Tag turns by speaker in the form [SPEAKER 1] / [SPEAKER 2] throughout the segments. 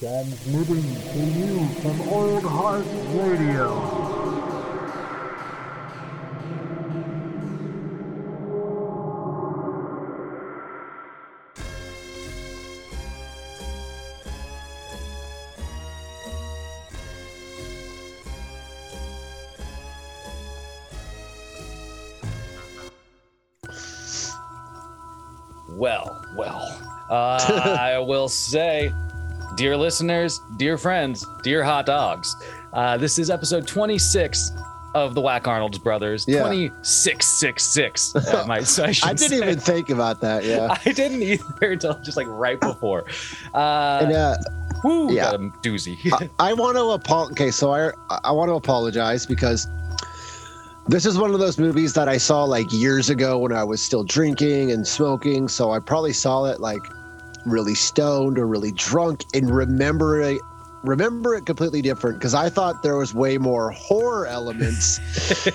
[SPEAKER 1] Transmitting to you from Old Heart Radio.
[SPEAKER 2] Well, well, uh, I will say, dear listeners, dear friends, dear hot dogs, uh, this is episode 26 of the Whack Arnold's Brothers.
[SPEAKER 3] Yeah.
[SPEAKER 2] 2666. Uh, my, so I,
[SPEAKER 3] I didn't
[SPEAKER 2] say.
[SPEAKER 3] even think about that. Yeah.
[SPEAKER 2] I didn't either until just like right before. Uh,
[SPEAKER 3] And uh,
[SPEAKER 2] whoo,
[SPEAKER 3] yeah.
[SPEAKER 2] got a doozy.
[SPEAKER 3] I, I want to apologize. Okay, so I I want to apologize because this is one of those movies that I saw like years ago when I was still drinking and smoking. So I probably saw it like really stoned or really drunk and remember it remember it completely different because I thought there was way more horror elements.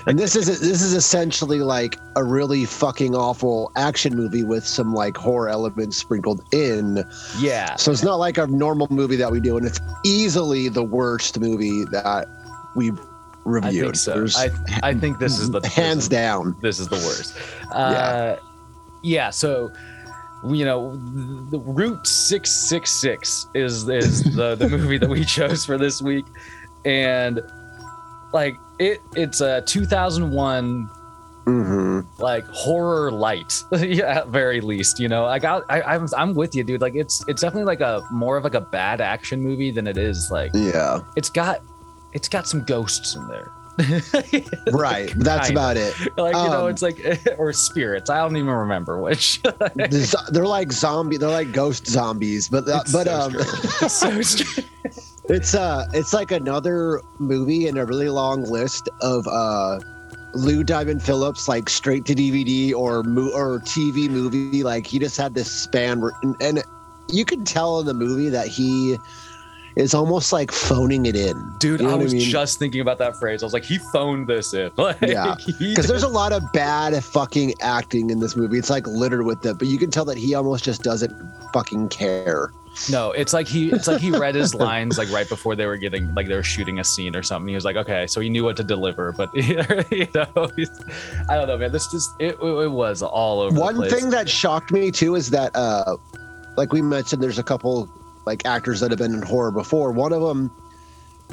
[SPEAKER 3] and this is this is essentially like a really fucking awful action movie with some like horror elements sprinkled in.
[SPEAKER 2] yeah.
[SPEAKER 3] So it's not like a normal movie that we do, and it's easily the worst movie that we've
[SPEAKER 2] I
[SPEAKER 3] reviewed.
[SPEAKER 2] think so.
[SPEAKER 3] There's
[SPEAKER 2] I, I think this is the
[SPEAKER 3] hands
[SPEAKER 2] this is-
[SPEAKER 3] down.
[SPEAKER 2] this is the worst. Uh, yeah. So, you know, the Route Six Six Six is is the the movie that we chose for this week, and like it it's a 2001
[SPEAKER 3] hmm
[SPEAKER 2] like horror light. Yeah at very least you know? I got I, I'm, I'm with you dude. Like it's it's definitely like a more of like a bad action movie than it is like
[SPEAKER 3] Yeah,
[SPEAKER 2] it's got it's got some ghosts in there
[SPEAKER 3] right. That's about it.
[SPEAKER 2] like you know
[SPEAKER 3] Um,
[SPEAKER 2] it's like or spirits i don't even remember which
[SPEAKER 3] They're like zombie. They're like ghost zombies, but uh,
[SPEAKER 2] It's
[SPEAKER 3] but
[SPEAKER 2] so
[SPEAKER 3] um,
[SPEAKER 2] strange. so strange.
[SPEAKER 3] it's uh it's like another movie in a really long list of uh Lou Diamond Phillips like straight to DVD or mo- or TV movie. Like he just had this span where and, and you can tell in the movie that he is almost like phoning it in.
[SPEAKER 2] dude
[SPEAKER 3] You know
[SPEAKER 2] i was
[SPEAKER 3] mean?
[SPEAKER 2] just thinking about that phrase i was like he phoned this in like,
[SPEAKER 3] Yeah, because there's a lot of bad fucking acting in this movie. It's like littered with it, but you can tell that he almost just doesn't fucking care.
[SPEAKER 2] No, it's like he it's like he read his lines like right before they were getting like they were shooting a scene or something. He was like, okay, so he knew what to deliver, but you know, I don't know, man. This just it, it, was all over. the
[SPEAKER 3] One thing that shocked me too is that, uh, like we mentioned, there's a couple like actors that have been in horror before. One of them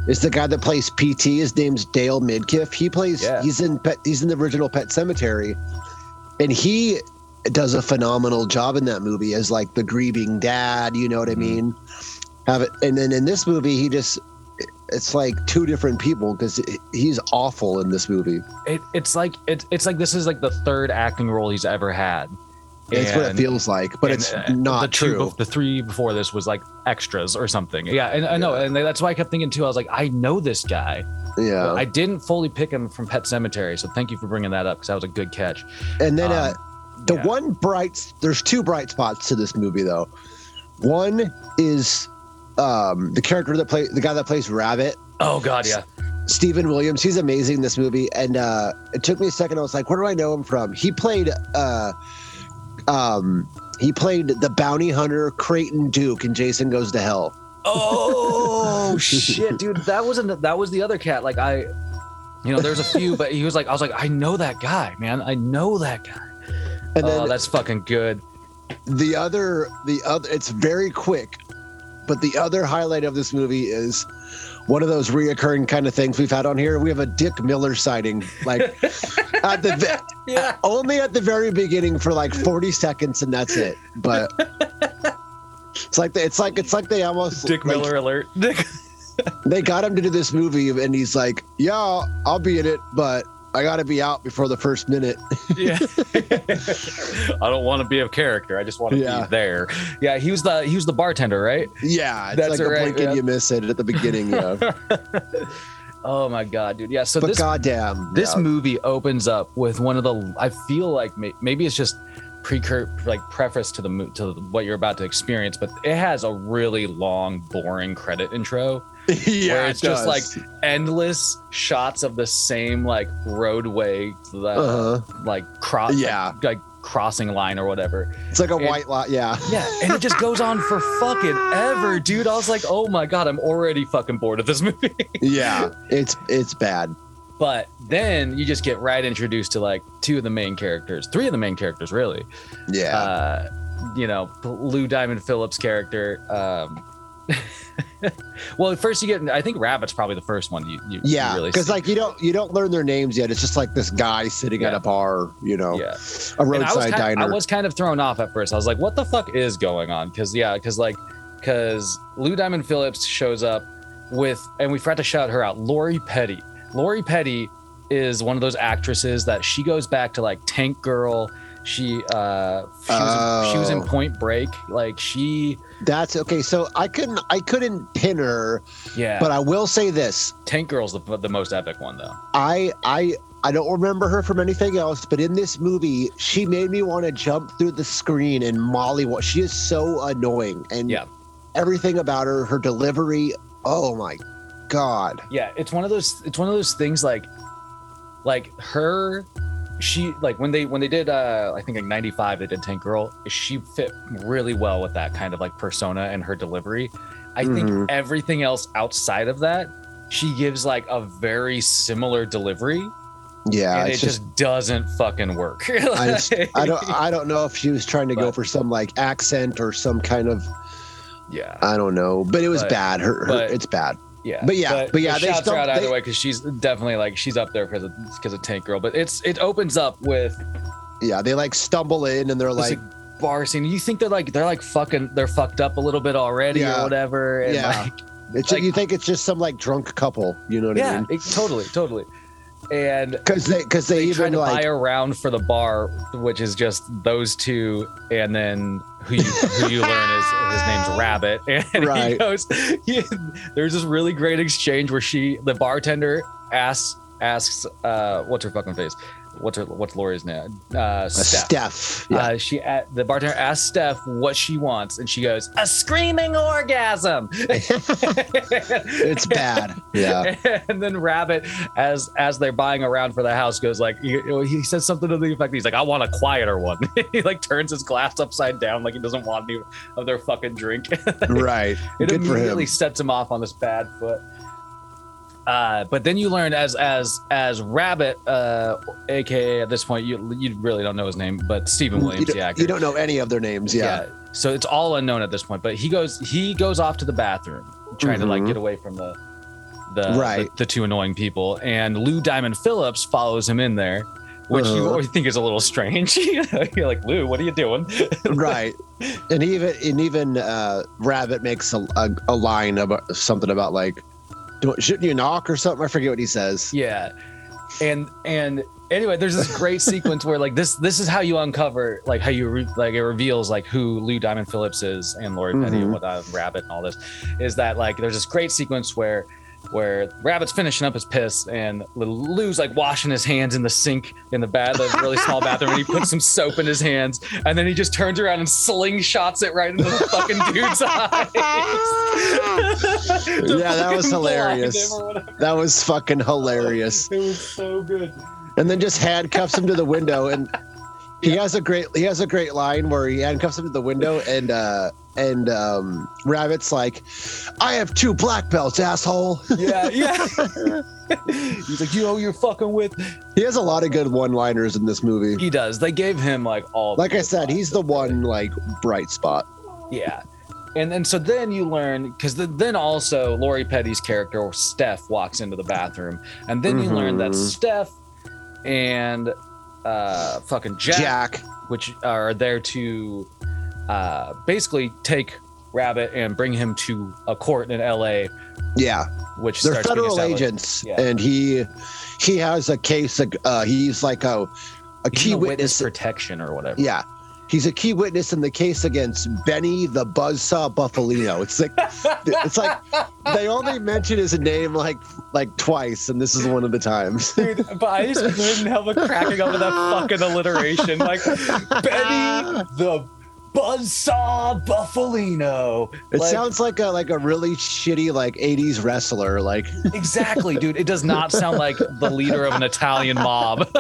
[SPEAKER 3] is the guy that plays PT. His name's Dale Midkiff. He plays.
[SPEAKER 2] Yeah.
[SPEAKER 3] He's in. Pet, he's in the original Pet Sematary, and he does a phenomenal job in that movie as like the grieving dad. You know what I
[SPEAKER 2] Mhm.
[SPEAKER 3] mean? Have it, and then in this movie, he just. It's like two different people because he's awful in this movie.
[SPEAKER 2] it, it's like it, it's like this is like the third acting role he's ever had.
[SPEAKER 3] It's what it feels like, but it's
[SPEAKER 2] uh,
[SPEAKER 3] not
[SPEAKER 2] the
[SPEAKER 3] true.
[SPEAKER 2] bef- the three before this was like extras or something. Yeah, and I know, and that's why I kept thinking too. I was like, I know this guy.
[SPEAKER 3] yeah.
[SPEAKER 2] I didn't fully pick him from Pet Sematary, so thank you for bringing that up because that was a good catch.
[SPEAKER 3] And then uh,
[SPEAKER 2] Um,
[SPEAKER 3] the
[SPEAKER 2] yeah.
[SPEAKER 3] one bright, there's two bright spots to this movie though. One is um, the character that play the guy that plays Rabbit,
[SPEAKER 2] Oh God, yeah.
[SPEAKER 3] Steven Williams. He's amazing in this movie, and uh, it took me a second. I was like, where do I know him from? He played, uh, um, he played the bounty hunter Creighton Duke in Jason Goes to Hell.
[SPEAKER 2] Oh shit, dude, that wasn't that was the other cat. Like I, you know, there's a few, but he was like, I was like, I know that guy, man. I know that guy.
[SPEAKER 3] And
[SPEAKER 2] oh, that's fucking good.
[SPEAKER 3] the other the other it's very quick but the other highlight of this movie is one of those reoccurring kind of things we've had on here we have a dick miller sighting like at the ve-
[SPEAKER 2] Yeah.
[SPEAKER 3] only at the very beginning for like 40 seconds and that's it but it's like they, it's like it's like they almost
[SPEAKER 2] Dick
[SPEAKER 3] like,
[SPEAKER 2] Miller alert. Dick.
[SPEAKER 3] they got him to do this movie and he's like yeah i'll be in it but i gotta be out before the first minute
[SPEAKER 2] Yeah. I don't want to be a character. I just want to
[SPEAKER 3] Yeah.
[SPEAKER 2] be there. Yeah, he was the he was the bartender, right?
[SPEAKER 3] yeah it's
[SPEAKER 2] That's
[SPEAKER 3] like a
[SPEAKER 2] right,
[SPEAKER 3] blink and you miss it at the beginning yeah
[SPEAKER 2] Oh my god, dude. Yeah. So
[SPEAKER 3] but
[SPEAKER 2] this
[SPEAKER 3] goddamn
[SPEAKER 2] this
[SPEAKER 3] yeah.
[SPEAKER 2] movie opens up with one of the i feel like maybe it's just precur like preface to the mo- to what you're about to experience but it has a really long boring credit intro
[SPEAKER 3] yeah,
[SPEAKER 2] where
[SPEAKER 3] it
[SPEAKER 2] it's just like endless shots of the same like roadway that
[SPEAKER 3] Uh-huh.
[SPEAKER 2] like cross
[SPEAKER 3] Yeah.
[SPEAKER 2] like, like crossing line or whatever.
[SPEAKER 3] It's like a
[SPEAKER 2] And-
[SPEAKER 3] white lot. Yeah.
[SPEAKER 2] Yeah, and it just goes on for fucking ever, dude. I was like, oh my god, I'm already fucking bored of this movie.
[SPEAKER 3] Yeah. It's it's bad.
[SPEAKER 2] but then you just get right introduced to like two of the main characters, three of the main characters, really.
[SPEAKER 3] Yeah.
[SPEAKER 2] Uh, you know, Lou Diamond Phillips' character. Um, well, at first you get, I think Rabbit's probably the first one you, you,
[SPEAKER 3] yeah. Because
[SPEAKER 2] see.
[SPEAKER 3] like you don't you don't learn their names yet. It's just like this guy sitting at a bar, you know,
[SPEAKER 2] yeah.
[SPEAKER 3] a
[SPEAKER 2] And I
[SPEAKER 3] roadside
[SPEAKER 2] kind, I was kind of thrown off at first. I was like, what the fuck is going on? Because, yeah, because like, because Lou Diamond Phillips shows up with, and we forgot to shout her out, Lori Petty. Lori Petty is one of those actresses that she goes back to like Tank Girl. She uh she was, she was in
[SPEAKER 3] Oh.
[SPEAKER 2] Point Break. Like she
[SPEAKER 3] That's okay. So I couldn't I couldn't pin her,
[SPEAKER 2] yeah.
[SPEAKER 3] but I will say this.
[SPEAKER 2] Tank Girl's the the most epic one though.
[SPEAKER 3] I I I don't remember her from anything else, but in this movie, she made me want to jump through the screen and Molly what she is so annoying and
[SPEAKER 2] Yeah.
[SPEAKER 3] everything about her, her delivery, oh my god.
[SPEAKER 2] Yeah, it's one of those it's one of those things like like her she like when they when they did uh I think like 95 they did Tank Girl, she fit really well with that kind of like persona and her delivery. I
[SPEAKER 3] Mhm.
[SPEAKER 2] think everything else outside of that, she gives like a very similar delivery
[SPEAKER 3] Yeah,
[SPEAKER 2] and it just,
[SPEAKER 3] just,
[SPEAKER 2] doesn't fucking work.
[SPEAKER 3] I just I don't I don't know if she was trying to go for some like accent or some kind of
[SPEAKER 2] yeah.
[SPEAKER 3] I don't know, but it was
[SPEAKER 2] But-
[SPEAKER 3] bad. Her, her
[SPEAKER 2] but-
[SPEAKER 3] it's bad.
[SPEAKER 2] Yeah,
[SPEAKER 3] But yeah, but yeah,
[SPEAKER 2] the
[SPEAKER 3] they
[SPEAKER 2] shouts are out
[SPEAKER 3] stumped-
[SPEAKER 2] either
[SPEAKER 3] they-
[SPEAKER 2] way because she's definitely like she's up there because of because of Tank Girl. But it's it opens up with
[SPEAKER 3] Yeah, they like stumble in and they're like,
[SPEAKER 2] bar scene. You think they're like they're like fucking they're fucked up a little bit already
[SPEAKER 3] Yeah.
[SPEAKER 2] or whatever. And
[SPEAKER 3] Yeah.
[SPEAKER 2] like
[SPEAKER 3] it's
[SPEAKER 2] like-
[SPEAKER 3] you think it's just some like drunk couple, you know what I mean?
[SPEAKER 2] it, totally, totally. And
[SPEAKER 3] Because they because they,
[SPEAKER 2] they
[SPEAKER 3] even
[SPEAKER 2] to buy
[SPEAKER 3] like
[SPEAKER 2] a round for the bar, which is just those two, and then who you who you learn is his name's Rabbit, and he goes. He, there's this really great exchange where she, the bartender, asks asks uh, what's her fucking face, what's her what's Lori's name, uh, Steph.
[SPEAKER 3] Steph. Yeah.
[SPEAKER 2] Uh, she a the bartender asks Steph what she wants, and she goes, "A screaming orgasm."
[SPEAKER 3] it's bad. Yeah.
[SPEAKER 2] and then Rabbit, as as they're buying around for the house, goes like he, he says something to the effect. He's like, "I want a quieter one." he like turns his glass upside down, like he doesn't want any of their fucking drink.
[SPEAKER 3] right.
[SPEAKER 2] it
[SPEAKER 3] Good for him.
[SPEAKER 2] immediately sets him off on this bad foot. Uh, but then you learn as as as Rabbit, uh, aka at this point you you really don't know his name, but
[SPEAKER 3] Steven
[SPEAKER 2] Williams, the actor.
[SPEAKER 3] you don't know any of their names. Yeah.
[SPEAKER 2] So it's all unknown at this point. But he goes he goes off to the bathroom, trying to like
[SPEAKER 3] Mhm.
[SPEAKER 2] get away from the the,
[SPEAKER 3] Right.
[SPEAKER 2] the the two annoying people. And Lou Diamond Phillips follows him in there, which you
[SPEAKER 3] Uh-huh.
[SPEAKER 2] always think is a little strange. You're like, Lou, what are you doing?
[SPEAKER 3] right. And even and even uh, Rabbit makes a, a, a line about something about like, "Don't- shouldn't you knock or something? I forget what he says.
[SPEAKER 2] Yeah. And and anyway, there's this great sequence where like this this is how you uncover like how you re- like it reveals like who Lou Diamond Phillips is and Lori Petty and what uh, Rabbit and all this is that like there's this great sequence where where Rabbit's finishing up his piss and Lou's like washing his hands in the sink in the bath, the really small bathroom, and he puts some soap in his hands, and then he just turns around and slingshots it right into the fucking dude's eyes.
[SPEAKER 3] Yeah, that was hilarious.
[SPEAKER 2] him or whatever.
[SPEAKER 3] That was fucking hilarious.
[SPEAKER 2] It was so good.
[SPEAKER 3] And then just handcuffs him to the window and he has a great he has a great line where he handcuffs him to the window and uh and um Rabbit's like, I have two black belts, asshole.
[SPEAKER 2] Yeah, yeah. He's like, you know, you're fucking with.
[SPEAKER 3] He has a lot of good one-liners in this movie.
[SPEAKER 2] He does. They gave him like all.
[SPEAKER 3] Like I said, he's the one like bright spot.
[SPEAKER 2] Yeah. And then so then you learn because the, then also Lori Petty's character Steph walks into the bathroom, and then you learn that
[SPEAKER 3] Mhm.
[SPEAKER 2] Steph and uh fucking Jack,
[SPEAKER 3] Jack.
[SPEAKER 2] which are there to uh basically take Rabbit and bring him to a court in L.A.
[SPEAKER 3] Yeah.
[SPEAKER 2] which
[SPEAKER 3] They're federal agents
[SPEAKER 2] Yeah.
[SPEAKER 3] and he he has a case uh he's like a a
[SPEAKER 2] He's
[SPEAKER 3] key
[SPEAKER 2] the witness
[SPEAKER 3] witness.
[SPEAKER 2] protection or whatever.
[SPEAKER 3] Yeah. He's a key witness in the case against Benny the Buzzsaw Buffalino. It's like it's like they only mention his name like like twice, and this is one of the times.
[SPEAKER 2] Dude, but I just couldn't help but cracking up with that fucking alliteration. Like Benny the Buzzsaw Buffalino.
[SPEAKER 3] It
[SPEAKER 2] Like,
[SPEAKER 3] sounds like a like a really shitty like '80s wrestler. Like,
[SPEAKER 2] exactly, dude. It does not sound like the leader of an Italian mob.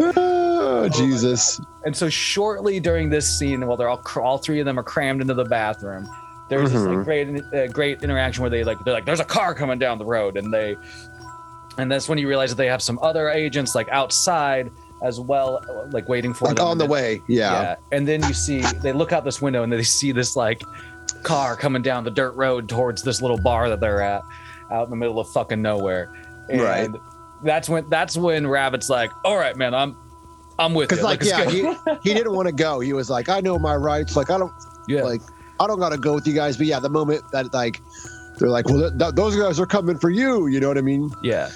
[SPEAKER 3] oh, Jesus.
[SPEAKER 2] And so shortly during this scene, while they're all all three of them are crammed into the bathroom, there's this like
[SPEAKER 3] Mhm.
[SPEAKER 2] great uh, great interaction where they like they're like there's a car coming down the road and they and that's when you realize that they have some other agents like outside as well like waiting for
[SPEAKER 3] Like
[SPEAKER 2] them
[SPEAKER 3] on the way. Yeah.
[SPEAKER 2] And then you see they look out this window and they see this like car coming down the dirt road towards this little bar that they're at out in the middle of fucking nowhere. And
[SPEAKER 3] Right.
[SPEAKER 2] that's when that's when Rabbit's like, "All right, man, I'm I'm with you."
[SPEAKER 3] Like, yeah, he, he didn't want to go. He was like, I know my rights. Like, I don't
[SPEAKER 2] yeah.
[SPEAKER 3] like I don't gotta go with you guys. But yeah, the moment that like they're like, well, th- th- those guys are coming for you. You know what I mean?
[SPEAKER 2] yeah.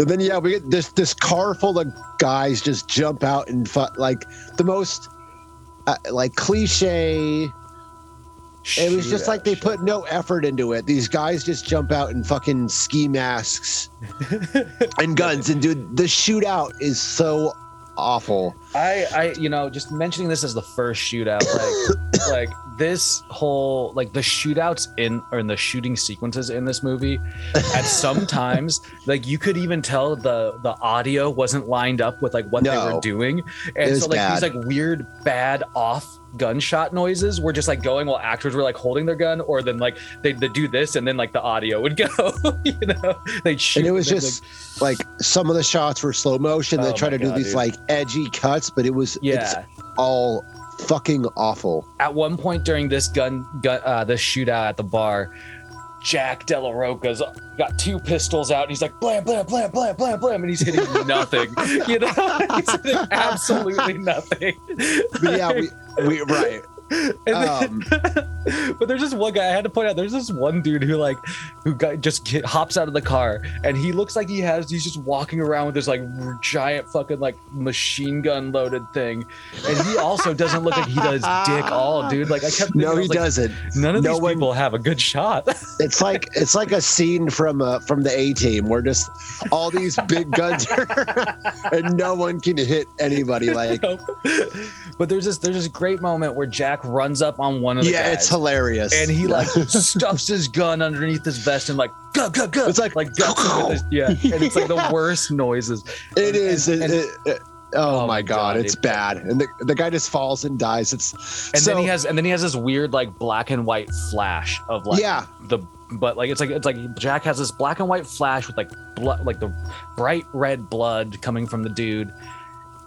[SPEAKER 3] And then yeah, we get this this car full of guys just jump out and fu- like the most uh, like cliche. It was just like they put no effort into it. These guys just jump out in fucking ski masks and guns, and dude, the shootout is so awful.
[SPEAKER 2] I, I, you know, just mentioning this as the first shootout, like, like this whole, like the shootouts in or in the shooting sequences in this movie, at some times, like you could even tell the the audio wasn't lined up with like what they were doing, and so like
[SPEAKER 3] bad.
[SPEAKER 2] these like weird bad off gunshot noises were just like going while actors were like holding their gun, or then like they would do this, and then like the audio would go, you know, they'd shoot,
[SPEAKER 3] and it was
[SPEAKER 2] then,
[SPEAKER 3] just like some of the shots were slow motion. They
[SPEAKER 2] Oh
[SPEAKER 3] try to do these
[SPEAKER 2] dude.
[SPEAKER 3] like edgy cuts, but it was
[SPEAKER 2] yeah.
[SPEAKER 3] it's all fucking awful.
[SPEAKER 2] at one point during this gun, gun uh, this shootout at the bar, Jack Della Roca's got two pistols out and he's like blam blam blam blam blam blam and he's hitting nothing. You know, he's hitting absolutely nothing.
[SPEAKER 3] But yeah, we, we right.
[SPEAKER 2] And then-
[SPEAKER 3] Um,
[SPEAKER 2] but there's just one guy I had to point out. There's this one dude who like who got, just get, hops out of the car and he looks like he has. He's just walking around with this like giant fucking like machine gun loaded thing, and he also doesn't look like he does dick all, dude. Like I kept thinking,
[SPEAKER 3] no, he
[SPEAKER 2] like,
[SPEAKER 3] doesn't.
[SPEAKER 2] None of
[SPEAKER 3] No
[SPEAKER 2] these
[SPEAKER 3] one-
[SPEAKER 2] people have a good shot.
[SPEAKER 3] It's like it's like a scene from uh, from the A Team where just all these big guns are, and no one can hit anybody. Like,
[SPEAKER 2] but there's this there's this great moment where Jack runs up on one of the
[SPEAKER 3] yeah,
[SPEAKER 2] guys,
[SPEAKER 3] it's hilarious.
[SPEAKER 2] and he like stuffs his gun underneath his vest and like go go go.
[SPEAKER 3] It's like-
[SPEAKER 2] like guts with his, yeah, and it's like the worst noises.
[SPEAKER 3] It
[SPEAKER 2] And-
[SPEAKER 3] is.
[SPEAKER 2] and- and-
[SPEAKER 3] it- it- oh,
[SPEAKER 2] Oh
[SPEAKER 3] my
[SPEAKER 2] my
[SPEAKER 3] god,
[SPEAKER 2] God,
[SPEAKER 3] it's
[SPEAKER 2] it-
[SPEAKER 3] bad. And the, the guy just falls and dies. It's
[SPEAKER 2] And
[SPEAKER 3] so,
[SPEAKER 2] then he has and then he has this weird like black and white flash of like
[SPEAKER 3] yeah,
[SPEAKER 2] the but like it's like it's like Jack has this black and white flash with like blood like the bright red blood coming from the dude.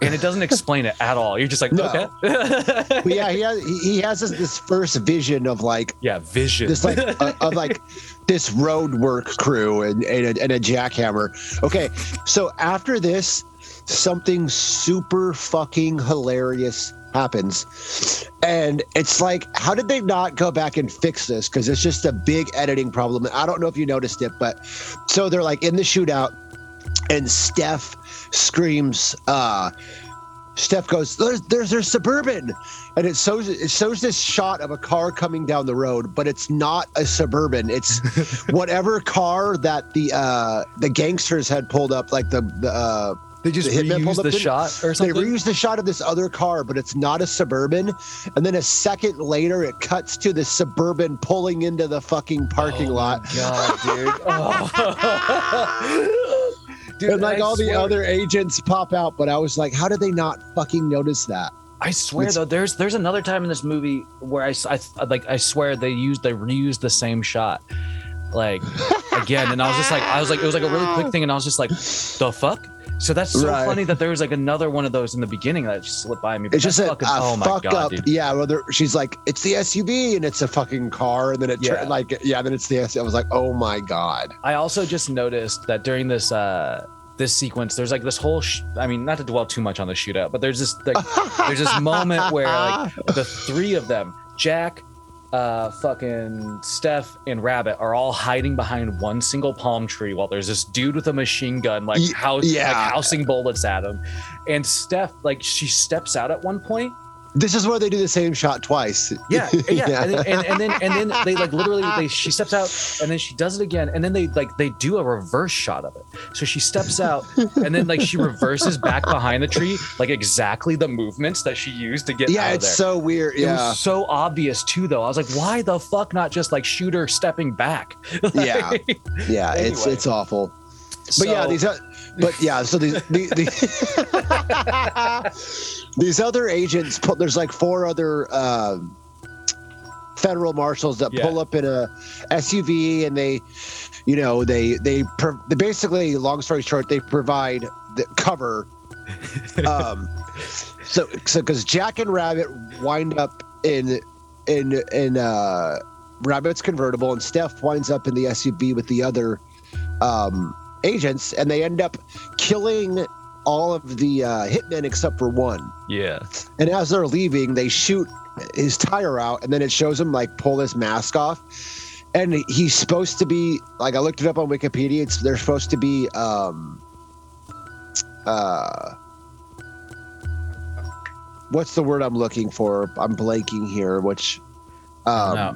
[SPEAKER 2] And it doesn't explain it at all. You're just like,
[SPEAKER 3] No.
[SPEAKER 2] okay.
[SPEAKER 3] yeah, he has he, he has this, this first vision of like
[SPEAKER 2] yeah, vision.
[SPEAKER 3] this like uh, of like this road work crew and and a, and a jackhammer. Okay, so after this, something super fucking hilarious happens, and it's like, how did they not go back and fix this? Because it's just a big editing problem. I don't know if you noticed it, but so they're like in the shootout, and Steph screams. uh Steph goes, "There's, there's, there's suburban," and it shows it shows this shot of a car coming down the road, but it's not a suburban. It's whatever car that the uh the gangsters had pulled up, like the the. Uh,
[SPEAKER 2] they just
[SPEAKER 3] the
[SPEAKER 2] reused
[SPEAKER 3] up
[SPEAKER 2] the shot or something.
[SPEAKER 3] they reused the shot of this other car, but it's not a suburban. And then a second later, it cuts to the suburban pulling into the fucking parking
[SPEAKER 2] Oh
[SPEAKER 3] lot.
[SPEAKER 2] God, dude. Oh. dude
[SPEAKER 3] and like
[SPEAKER 2] I
[SPEAKER 3] all the other agents pop out, but I was like, how did they not fucking notice that?
[SPEAKER 2] I swear
[SPEAKER 3] It's-
[SPEAKER 2] though, there's there's another time in this movie where I, I like I swear they used they reused the same shot, like again, and I was just like I was like it was like a really quick thing, and I was just like, the fuck. So that's so
[SPEAKER 3] Right.
[SPEAKER 2] funny that there was like another one of those in the beginning that just slipped by me. but
[SPEAKER 3] It's just a,
[SPEAKER 2] fucking,
[SPEAKER 3] a
[SPEAKER 2] oh
[SPEAKER 3] fuck
[SPEAKER 2] god,
[SPEAKER 3] up.
[SPEAKER 2] dude.
[SPEAKER 3] Yeah, well, she's like, it's the SUV, and it's a fucking car, and then it
[SPEAKER 2] Yeah.
[SPEAKER 3] like, yeah, then it's the SUV. I was like, oh my god.
[SPEAKER 2] I also just noticed that during this uh this sequence, there's like this whole. Sh- I mean, not to dwell too much on the shootout, but there's this like there's this moment where like the three of them, Jack, uh, fucking Steph, and Rabbit, are all hiding behind one single palm tree while there's this dude with a machine gun, like house,
[SPEAKER 3] yeah.
[SPEAKER 2] like housing bullets at him. And Steph, like, she steps out at one point,
[SPEAKER 3] This is where they do the same shot twice.
[SPEAKER 2] Yeah, yeah, And, then, and, and then and then they like literally they she steps out and then she does it again and then they like they do a reverse shot of it. So she steps out and then like she reverses back behind the tree like exactly the movements that she used to get
[SPEAKER 3] yeah,
[SPEAKER 2] out of
[SPEAKER 3] it's
[SPEAKER 2] there.
[SPEAKER 3] so weird.
[SPEAKER 2] It
[SPEAKER 3] Yeah,
[SPEAKER 2] was so obvious too, though. I was like, why the fuck not just like shoot her stepping back?
[SPEAKER 3] Yeah. yeah, it's
[SPEAKER 2] Anyway.
[SPEAKER 3] it's awful. But yeah, these are, but yeah, so these the, the these other agents put there's like four other um federal marshals that
[SPEAKER 2] Yeah.
[SPEAKER 3] pull up in a SUV and they, you know, they they, pro- they basically long story short they provide the cover. Um, so so because Jack and Rabbit wind up in in in uh Rabbit's convertible and Steph winds up in the SUV with the other um, agents, and they end up killing all of the uh, hitmen except for one.
[SPEAKER 2] yeah,
[SPEAKER 3] And as they're leaving, they shoot his tire out, and then it shows him like pull his mask off. And he's supposed to be like I looked it up on Wikipedia. It's they're supposed to be um uh what's the word I'm looking for? I'm blanking here. Which um,
[SPEAKER 2] no.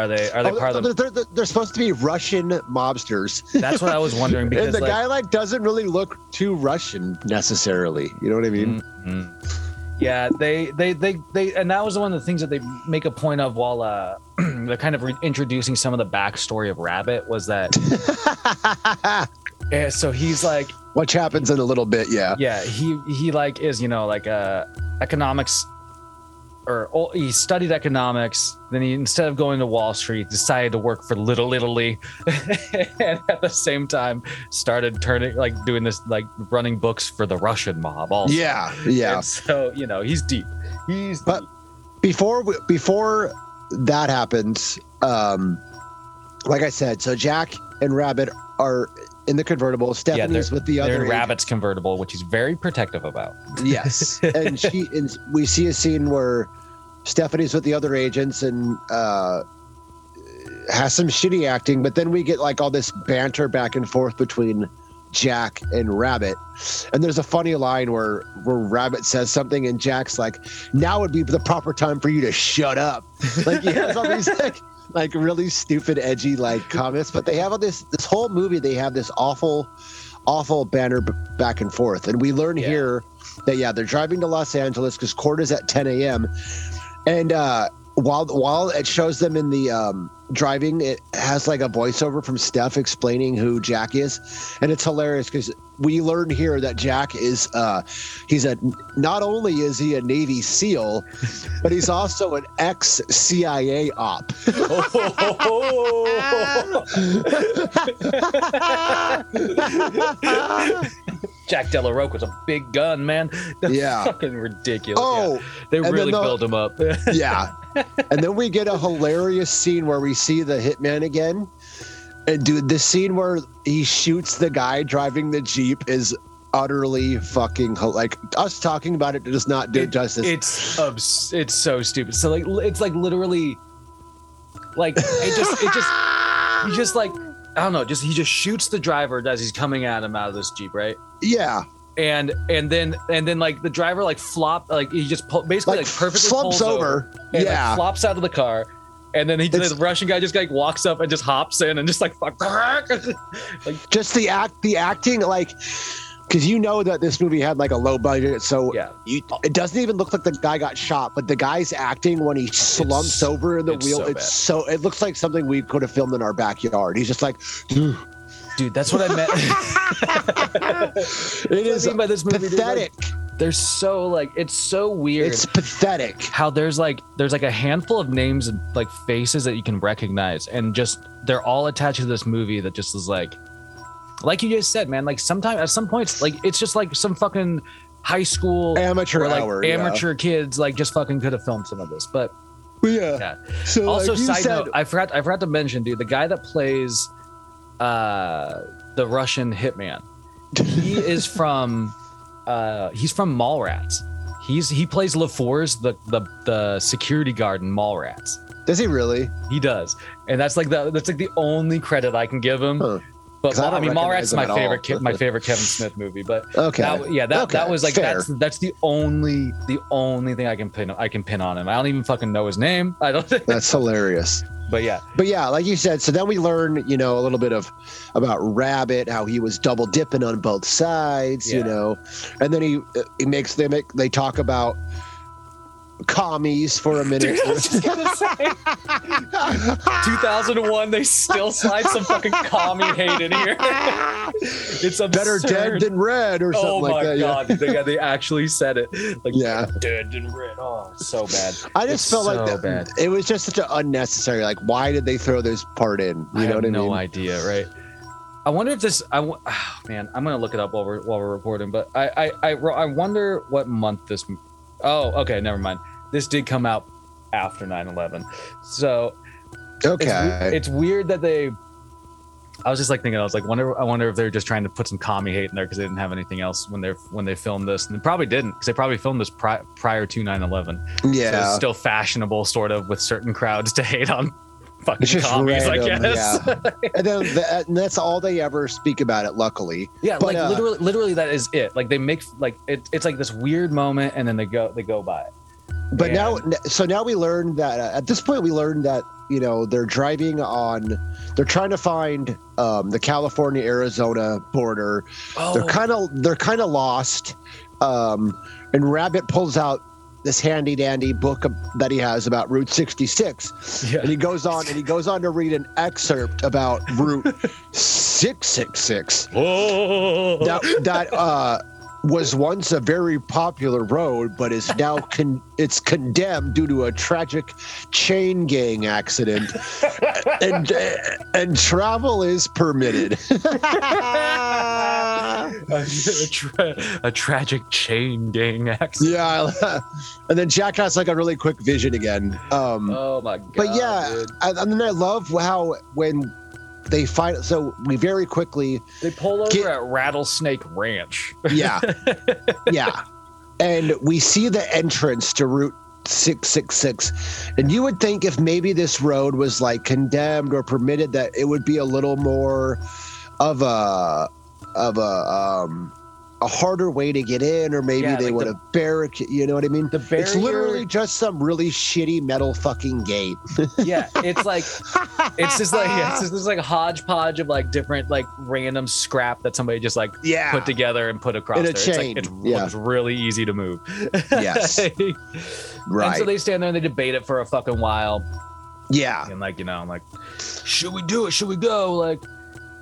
[SPEAKER 2] Are they are they
[SPEAKER 3] oh,
[SPEAKER 2] part of
[SPEAKER 3] they're,
[SPEAKER 2] the?
[SPEAKER 3] they're, they're supposed to be Russian mobsters.
[SPEAKER 2] That's what I was wondering because
[SPEAKER 3] and the
[SPEAKER 2] like,
[SPEAKER 3] guy like doesn't really look too Russian necessarily. You know what I mean?
[SPEAKER 2] Mhm. Yeah, they, they, they, they, and that was one of the things that they make a point of while uh, they're kind of re- introducing some of the backstory of Rabbit was that. yeah, so he's like,
[SPEAKER 3] Which happens in a little bit, yeah.
[SPEAKER 2] yeah, he he like is you know like uh economics, or he studied economics. Then he instead of going to Wall Street, decided to work for Little Italy, and at the same time started turning like doing this like running books for the Russian mob. Also,
[SPEAKER 3] Yeah, yeah.
[SPEAKER 2] And so you know he's deep. He's
[SPEAKER 3] But-
[SPEAKER 2] deep.
[SPEAKER 3] before we, before that happens, um, like I said, so Jack and Rabbit are in the convertible. Stephanie's with the
[SPEAKER 2] They're
[SPEAKER 3] other
[SPEAKER 2] in. Rabbit's convertible, which he's very protective about.
[SPEAKER 3] Yes, and she and we see a scene where Stephanie's with the other agents and uh, has some shitty acting, but then we get like all this banter back and forth between Jack and Rabbit, and there's a funny line where where Rabbit says something and Jack's like, "Now would be the proper time for you to shut up." Like he has all these like like really stupid, edgy like comments, but they have all this this whole movie. They have this awful, awful banner b- back and forth, and we learn
[SPEAKER 2] Yeah.
[SPEAKER 3] here that yeah they're driving to Los Angeles because court is at 10 a.m. and uh, while while it shows them in the um, driving, it has like a voiceover from Steph explaining who Jack is, and it's hilarious because we learn here that Jack is uh, he's a not only is he a Navy SEAL, but he's also an ex CIA op.
[SPEAKER 2] Jack De La Roque was a big gun, man. That's
[SPEAKER 3] Yeah.
[SPEAKER 2] fucking ridiculous.
[SPEAKER 3] oh,
[SPEAKER 2] Yeah. they really
[SPEAKER 3] the-
[SPEAKER 2] built him up.
[SPEAKER 3] yeah. And then we get a hilarious scene where we see the hitman again. And dude, the scene where he shoots the guy driving the Jeep is utterly fucking like us talking about it does not do
[SPEAKER 2] It-
[SPEAKER 3] justice.
[SPEAKER 2] it's obs- it's so stupid. So like it's like literally like it just it just he just like I don't know, just he just shoots the driver as he's coming at him out of this Jeep, right?
[SPEAKER 3] yeah.
[SPEAKER 2] And and then and then like the driver like flop like he just pull, basically
[SPEAKER 3] Like,
[SPEAKER 2] like, perfectly
[SPEAKER 3] slumps over.
[SPEAKER 2] and
[SPEAKER 3] Yeah.
[SPEAKER 2] like flops out of the car. And then he the Russian guy just like walks up and just hops in and just like fuck like
[SPEAKER 3] Just the act the acting like because you know that this movie had like a low budget, so
[SPEAKER 2] yeah.
[SPEAKER 3] you, it doesn't even look like the guy got shot, but the guy's acting when he slumps over in the
[SPEAKER 2] it's
[SPEAKER 3] wheel,
[SPEAKER 2] so
[SPEAKER 3] it's so it looks like something we could have filmed in our backyard. He's just like, dude,
[SPEAKER 2] Dude, that's what I meant.
[SPEAKER 3] it is
[SPEAKER 2] mean by this movie, dude, like,
[SPEAKER 3] pathetic.
[SPEAKER 2] They're so like it's so weird.
[SPEAKER 3] It's pathetic.
[SPEAKER 2] how there's like there's like a handful of names and like faces that you can recognize and just they're all attached to this movie that just is like like you just said man like sometimes at some points like it's just like some fucking high school
[SPEAKER 3] Amateur
[SPEAKER 2] or like
[SPEAKER 3] hour. yeah.
[SPEAKER 2] amateur kids like just fucking could have filmed some of this but
[SPEAKER 3] Yeah.
[SPEAKER 2] yeah
[SPEAKER 3] So
[SPEAKER 2] also
[SPEAKER 3] like
[SPEAKER 2] side
[SPEAKER 3] said,
[SPEAKER 2] note i forgot i forgot to mention dude the guy that plays uh the russian hitman he is from uh he's from mallrats he's he plays LaFours, the the the security guard in mallrats
[SPEAKER 3] does he really?
[SPEAKER 2] he does, and that's like the that's like the only credit I can give him.
[SPEAKER 3] Huh.
[SPEAKER 2] But
[SPEAKER 3] I
[SPEAKER 2] I, mean, Mallrats
[SPEAKER 3] him
[SPEAKER 2] my favorite, Ke- my favorite Kevin Smith movie. But
[SPEAKER 3] Okay.
[SPEAKER 2] that, yeah, that, that was like
[SPEAKER 3] fair.
[SPEAKER 2] that's that's the only the only thing I can pin I can pin on him. I don't even fucking know his name. I don't.
[SPEAKER 3] That's hilarious.
[SPEAKER 2] but yeah,
[SPEAKER 3] But yeah, like you said, so then we learn, you know, a little bit of about Rabbit, how he was double dipping on both sides, you know, and then he uh, he makes they make they talk about commies for a minute.
[SPEAKER 2] Dude, I was just gonna say, 2001. They still slide some fucking commie hate in here. it's absurd.
[SPEAKER 3] Better dead than red or something
[SPEAKER 2] Oh
[SPEAKER 3] like
[SPEAKER 2] my
[SPEAKER 3] that.
[SPEAKER 2] god, they, yeah, they actually said it. Like
[SPEAKER 3] Yeah.
[SPEAKER 2] dead than red. Oh, so bad.
[SPEAKER 3] I just
[SPEAKER 2] It's
[SPEAKER 3] felt
[SPEAKER 2] so
[SPEAKER 3] like that,
[SPEAKER 2] bad.
[SPEAKER 3] it was just such an unnecessary. Like, why did they throw this part in? You
[SPEAKER 2] I
[SPEAKER 3] know
[SPEAKER 2] have
[SPEAKER 3] what I mean?
[SPEAKER 2] no
[SPEAKER 3] mean?
[SPEAKER 2] idea, right? I wonder if this. I oh, man, I'm gonna look it up while we're while we're recording. But I I I, I wonder what month this. Oh, okay, never mind. This did come out after 9/11, so
[SPEAKER 3] Okay.
[SPEAKER 2] it's weird that they. I was just like thinking, I was like, wonder, I wonder if they're just trying to put some commie hate in there because they didn't have anything else when they're when they filmed this, and they probably didn't because they probably filmed this pri- prior to 9/11. So
[SPEAKER 3] yeah.
[SPEAKER 2] it's still fashionable, sort of, with certain crowds to hate on fucking
[SPEAKER 3] It's just
[SPEAKER 2] commies,
[SPEAKER 3] random,
[SPEAKER 2] I guess. Yeah.
[SPEAKER 3] and then the, and that's all they ever speak about it. Luckily,
[SPEAKER 2] Yeah,
[SPEAKER 3] But,
[SPEAKER 2] like
[SPEAKER 3] uh,
[SPEAKER 2] literally, literally that is it. Like they make like it, it's like this weird moment, and then they go they go by it.
[SPEAKER 3] But now, so now we learned that uh, at this point we learned that you know they're driving on, they're trying to find um, the California Arizona border.
[SPEAKER 2] Oh,
[SPEAKER 3] They're kind of they're kind of lost, um, and Rabbit pulls out this handy dandy book that he has about Route 66,
[SPEAKER 2] yeah.
[SPEAKER 3] and he goes on and he goes on to read an excerpt about Route 666
[SPEAKER 2] Oh.
[SPEAKER 3] that that uh was once a very popular road, but is now con- it's condemned due to a tragic chain gang accident, and and travel is permitted.
[SPEAKER 2] a, tra- a tragic chain gang accident.
[SPEAKER 3] yeah, and then Jack has like a really quick vision again. Um,
[SPEAKER 2] Oh my god.
[SPEAKER 3] but yeah, and, and then I love how when they find so we very quickly
[SPEAKER 2] they pull over
[SPEAKER 3] Get-
[SPEAKER 2] at Rattlesnake Ranch.
[SPEAKER 3] Yeah. yeah. And we see the entrance to Route 666. And you would think if maybe this road was like condemned or permitted that it would be a little more of a of a um a harder way to get in or maybe
[SPEAKER 2] Yeah,
[SPEAKER 3] they
[SPEAKER 2] like
[SPEAKER 3] would
[SPEAKER 2] the-
[SPEAKER 3] have barricaded you know what I mean?
[SPEAKER 2] The barrier,
[SPEAKER 3] It's literally just some really shitty metal fucking gate.
[SPEAKER 2] yeah. It's like it's just like yeah, it's just this like hodgepodge of like different like random scrap that somebody just like
[SPEAKER 3] yeah.
[SPEAKER 2] put together and put across
[SPEAKER 3] In a
[SPEAKER 2] there. It's like it
[SPEAKER 3] yeah.
[SPEAKER 2] looks really easy to move.
[SPEAKER 3] Yes.
[SPEAKER 2] And
[SPEAKER 3] right.
[SPEAKER 2] so they stand there and they debate it for a fucking while.
[SPEAKER 3] yeah.
[SPEAKER 2] And like, you know, I'm like, should we do it? Should we go? Like,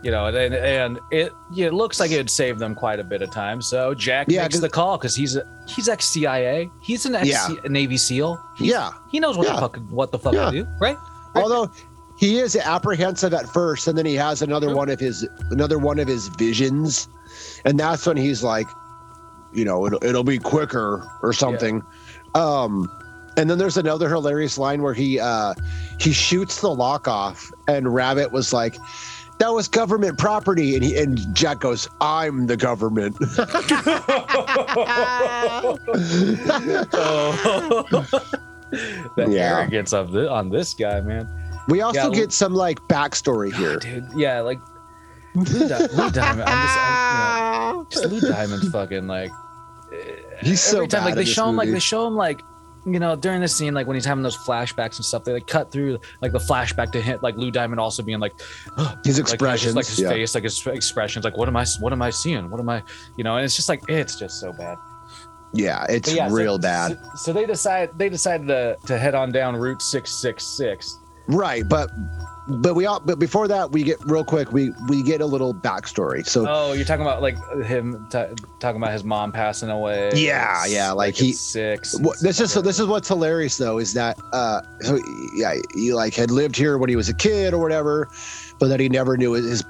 [SPEAKER 2] you know, and and it it looks like it'd save them quite a bit of time. So Jack
[SPEAKER 3] Yeah,
[SPEAKER 2] makes the call because he's a he's ex CIA. He's an ex
[SPEAKER 3] Yeah.
[SPEAKER 2] Navy SEAL. He's-
[SPEAKER 3] Yeah.
[SPEAKER 2] He knows what
[SPEAKER 3] Yeah.
[SPEAKER 2] the fuck what the fuck to do, right?
[SPEAKER 3] Although he is apprehensive at first, and then he has another one of his another one of his visions, and that's when he's like, you know, it'll, it'll be quicker or something. Um, and then there's another hilarious line where he uh, he shoots the lock off, and Rabbit was like. That was government property, and he and Jack goes, "I'm the government."
[SPEAKER 2] Oh. the
[SPEAKER 3] Yeah.
[SPEAKER 2] arrogance of the on this guy, man.
[SPEAKER 3] we also
[SPEAKER 2] Yeah,
[SPEAKER 3] get some like backstory ah, here.
[SPEAKER 2] Dude, yeah, like Lou, Di- Lou Diamond. I'm just, I, you know, just Lou Diamond's fucking like.
[SPEAKER 3] He's so
[SPEAKER 2] every time,
[SPEAKER 3] bad
[SPEAKER 2] like they show him, like they show him, like you know, during the scene, like when he's having those flashbacks and stuff, they like cut through like the flashback to hit like Lou Diamond also being like
[SPEAKER 3] His
[SPEAKER 2] like,
[SPEAKER 3] expressions,
[SPEAKER 2] like his
[SPEAKER 3] yeah.
[SPEAKER 2] face, like his expressions, like what am I, what am I seeing, what am I, you know, and it's just like it's just so bad.
[SPEAKER 3] yeah, it's
[SPEAKER 2] yeah, so-
[SPEAKER 3] real bad.
[SPEAKER 2] So, so they decide they decided to to head on down Route six six six.
[SPEAKER 3] Right, but but we all but before that we get real quick we we get a little backstory. So
[SPEAKER 2] Oh, you're talking about like him t- talking about his mom passing away.
[SPEAKER 3] Yeah,
[SPEAKER 2] It's
[SPEAKER 3] yeah, like
[SPEAKER 2] at
[SPEAKER 3] he-
[SPEAKER 2] six.
[SPEAKER 3] this is so this is what's hilarious though is that uh so yeah he like had lived here when he was a kid or whatever, but that he never knew his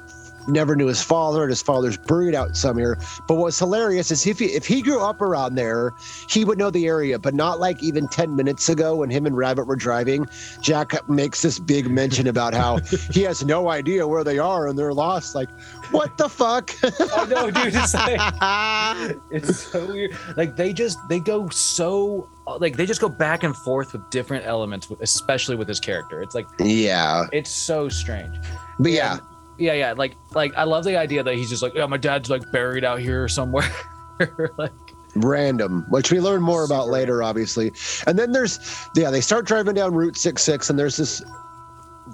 [SPEAKER 3] never knew his father and his father's buried out somewhere. But what's hilarious is if he if he grew up around there, he would know the area, but not like even 10 minutes ago when him and Rabbit were driving, Jack makes this big mention about how he has no idea where they are and they're lost. Like, what the fuck?
[SPEAKER 2] I know, dude. It's like it's so weird. Like they just they go so like they just go back and forth with different elements, especially with his character. It's like
[SPEAKER 3] yeah.
[SPEAKER 2] it's so strange.
[SPEAKER 3] But yeah,
[SPEAKER 2] yeah, yeah. Like, like I love the idea that he's just like, yeah, my dad's like buried out here somewhere. like,
[SPEAKER 3] random, which we learn more about later, obviously. And then there's, yeah, they start driving down Route 66, and there's this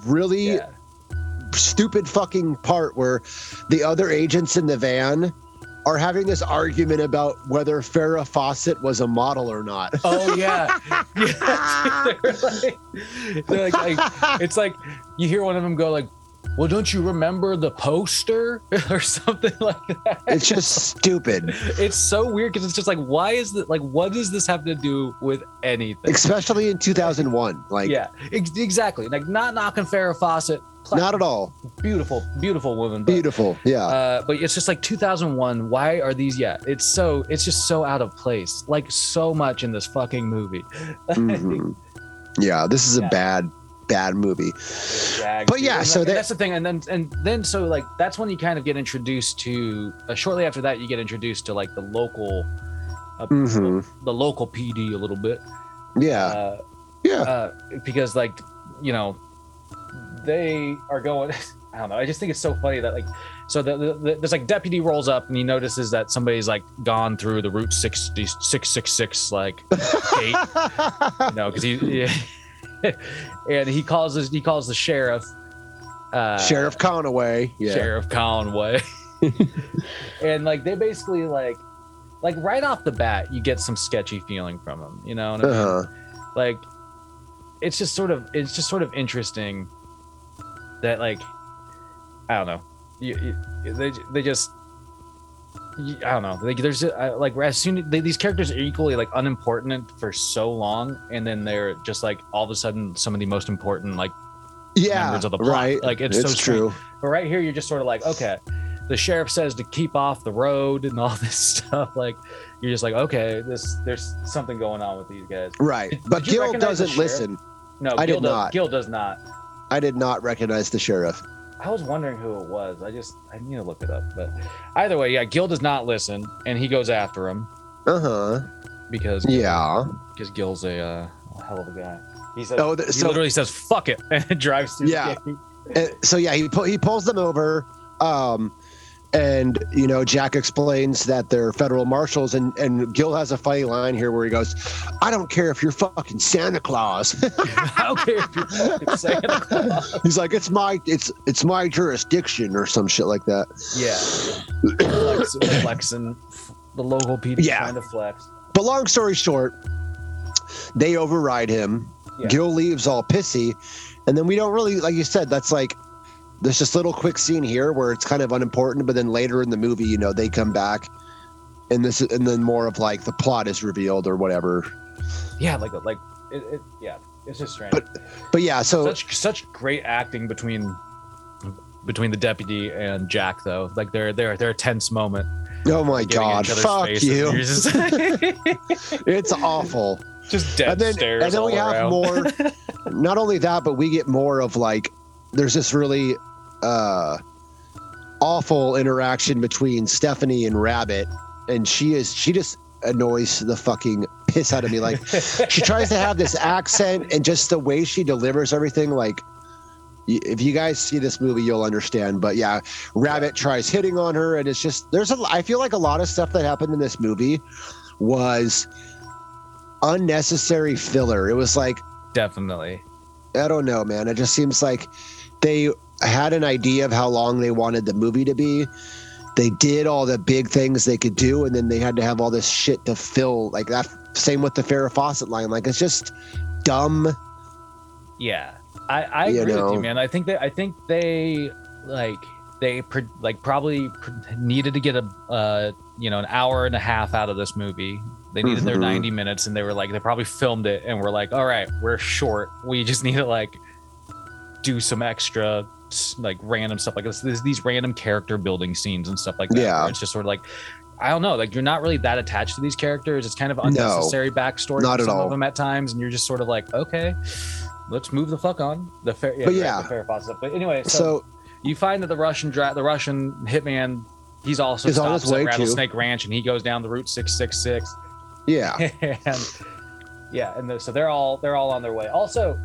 [SPEAKER 3] really
[SPEAKER 2] yeah,
[SPEAKER 3] stupid fucking part where the other agents in the van are having this argument about whether Farrah Fawcett was a model or not.
[SPEAKER 2] oh yeah, yeah. they're like, they're like, like, it's like you hear one of them go like, "Well, don't you remember the poster or something like that?"
[SPEAKER 3] It's just stupid,
[SPEAKER 2] it's so weird because it's just like, why is that? Like, what does this have to do with anything?
[SPEAKER 3] especially in 2001. Like,
[SPEAKER 2] yeah, ex- exactly. Like, not knocking Farrah Fawcett. pla-
[SPEAKER 3] not at all.
[SPEAKER 2] beautiful, beautiful woman. But,
[SPEAKER 3] Beautiful. Yeah.
[SPEAKER 2] Uh, but it's just like 2001. Why are these? Yeah, it's so. It's just so out of place. Like so much in this fucking movie.
[SPEAKER 3] Mhm. Yeah. This is a bad, bad movie.
[SPEAKER 2] Jags,
[SPEAKER 3] But yeah,
[SPEAKER 2] And,
[SPEAKER 3] so
[SPEAKER 2] like,
[SPEAKER 3] that-
[SPEAKER 2] that's the thing, and then and then so like that's when you kind of get introduced to. Uh, shortly after that, you get introduced to like the local, uh,
[SPEAKER 3] Mhm.
[SPEAKER 2] the local PD a little bit.
[SPEAKER 3] Yeah.
[SPEAKER 2] Uh,
[SPEAKER 3] Yeah.
[SPEAKER 2] uh, because like you know they are going i don't know i just think it's so funny that like so the, the, the there's like deputy rolls up and he notices that somebody's like gone through the route 60 666 like gate you know because he yeah. and he calls his, he calls the sheriff uh
[SPEAKER 3] Sheriff Conaway. Yeah.
[SPEAKER 2] sheriff conway and like they basically like like right off the bat you get some sketchy feeling from him you know what I mean?
[SPEAKER 3] Uh-huh.
[SPEAKER 2] like it's just sort of it's just sort of interesting that like i don't know you, you, they, they just i don't know like there's uh, like as soon they, these characters are equally like unimportant for so long and then they're just like all of a sudden some of the most important like
[SPEAKER 3] Yeah.
[SPEAKER 2] members of the plot.
[SPEAKER 3] Right.
[SPEAKER 2] Like, it's so strange.
[SPEAKER 3] true.
[SPEAKER 2] but right here you're just sort of like okay the sheriff says to keep off the road and all this stuff like you're just like okay this there's something going on with these guys
[SPEAKER 3] Right.
[SPEAKER 2] Did-
[SPEAKER 3] but
[SPEAKER 2] did
[SPEAKER 3] Gil doesn't listen.
[SPEAKER 2] no
[SPEAKER 3] I
[SPEAKER 2] Gil
[SPEAKER 3] did
[SPEAKER 2] does,
[SPEAKER 3] not.
[SPEAKER 2] Gil does not
[SPEAKER 3] I did not recognize the sheriff.
[SPEAKER 2] I was wondering who it was. I just I need to look it up. But either way, yeah, Gil does not listen, and he goes after him
[SPEAKER 3] Uh huh.
[SPEAKER 2] because
[SPEAKER 3] Yeah.
[SPEAKER 2] because Gil's a, uh, a hell of a guy. He says
[SPEAKER 3] Oh, th-
[SPEAKER 2] he
[SPEAKER 3] so
[SPEAKER 2] literally says "fuck it" and drives through.
[SPEAKER 3] Yeah.
[SPEAKER 2] the gate.
[SPEAKER 3] and so yeah, he pu- he pulls them over, um, and you know Jack explains that they're federal marshals, and and Gil has a funny line here where he goes, "I don't care if you're fucking Santa Claus."
[SPEAKER 2] I don't care if you're fucking Santa Claus.
[SPEAKER 3] He's like, "It's my it's it's my jurisdiction" or some shit like that.
[SPEAKER 2] Yeah, Flex, flexing the local people
[SPEAKER 3] Yeah.
[SPEAKER 2] trying to flex.
[SPEAKER 3] But long story short, they override him.
[SPEAKER 2] Yeah.
[SPEAKER 3] Gil leaves all pissy, and then we don't really, like you said, that's like there's this little quick scene here where it's kind of unimportant, but then later in the movie, you know, they come back, and this, and then more of like the plot is revealed or whatever.
[SPEAKER 2] Yeah, like like it, it yeah, it's just strange.
[SPEAKER 3] But- But yeah, so
[SPEAKER 2] such such great acting between between the deputy and Jack though. Like they're they're they're a tense moment.
[SPEAKER 3] oh my god, fuck you!
[SPEAKER 2] Just,
[SPEAKER 3] It's awful.
[SPEAKER 2] just dead
[SPEAKER 3] and then
[SPEAKER 2] stares
[SPEAKER 3] and then we have more not only that but we get more of like there's this really uh awful interaction between stephanie and rabbit and she is she just annoys the fucking piss out of me. Like she tries to have this accent and just the way she delivers everything like if you guys see this movie you'll understand but yeah rabbit tries hitting on her and it's just there's a i feel like a lot of stuff that happened in this movie was unnecessary filler. It was like
[SPEAKER 2] Definitely.
[SPEAKER 3] i don't know man. It just seems like they had an idea of how long they wanted the movie to be they did all the big things they could do and then they had to have all this shit to fill like that same with the Farrah Fawcett line like it's just dumb
[SPEAKER 2] Yeah, I I agree with you, man. I think that I think they like they like probably pr- needed to get a uh you know an hour and a half out of this movie. They needed their
[SPEAKER 3] Mhm.
[SPEAKER 2] 90 minutes, and they were like they probably filmed it and we're like, all right, we're short. We just need to like do some extra like random stuff like this. There's these random character building scenes and stuff like that.
[SPEAKER 3] Yeah.
[SPEAKER 2] it's just sort of like. I don't know. Like you're not really that attached to these characters. It's kind of unnecessary backstory
[SPEAKER 3] not at
[SPEAKER 2] some
[SPEAKER 3] all.
[SPEAKER 2] of them at times, and you're just sort of like, okay, let's move the fuck on. The fair, yeah,
[SPEAKER 3] But yeah.
[SPEAKER 2] the fair stuff. But anyway, so,
[SPEAKER 3] so
[SPEAKER 2] you find that the Russian dra- the Russian hitman, he's also
[SPEAKER 3] on
[SPEAKER 2] stops
[SPEAKER 3] his way
[SPEAKER 2] at
[SPEAKER 3] too.
[SPEAKER 2] Rattlesnake Ranch, and he goes down the Route six six six.
[SPEAKER 3] yeah
[SPEAKER 2] And yeah, and the, so they're all they're all on their way. Also,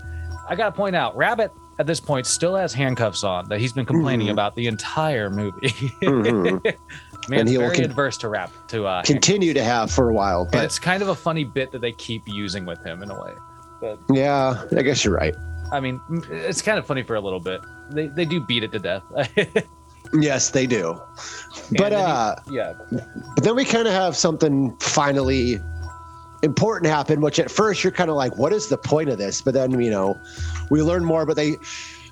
[SPEAKER 2] I gotta point out, Rabbit at this point still has handcuffs on that he's been complaining
[SPEAKER 3] Mhm.
[SPEAKER 2] about the entire movie.
[SPEAKER 3] Mhm.
[SPEAKER 2] Man,
[SPEAKER 3] And
[SPEAKER 2] very
[SPEAKER 3] con-
[SPEAKER 2] adverse to rap to uh,
[SPEAKER 3] Continue to have for a while,
[SPEAKER 2] And
[SPEAKER 3] but
[SPEAKER 2] it's kind of a funny bit that they keep using with him in a way. But
[SPEAKER 3] yeah, I guess you're right.
[SPEAKER 2] I mean, it's kind of funny for a little bit. They they do beat it to death.
[SPEAKER 3] Yes, they do. But
[SPEAKER 2] And then he-
[SPEAKER 3] uh,
[SPEAKER 2] yeah,
[SPEAKER 3] but then we kind of have something finally important happened, which at first you're kind of like, what is the point of this? But then you know, we learn more. But they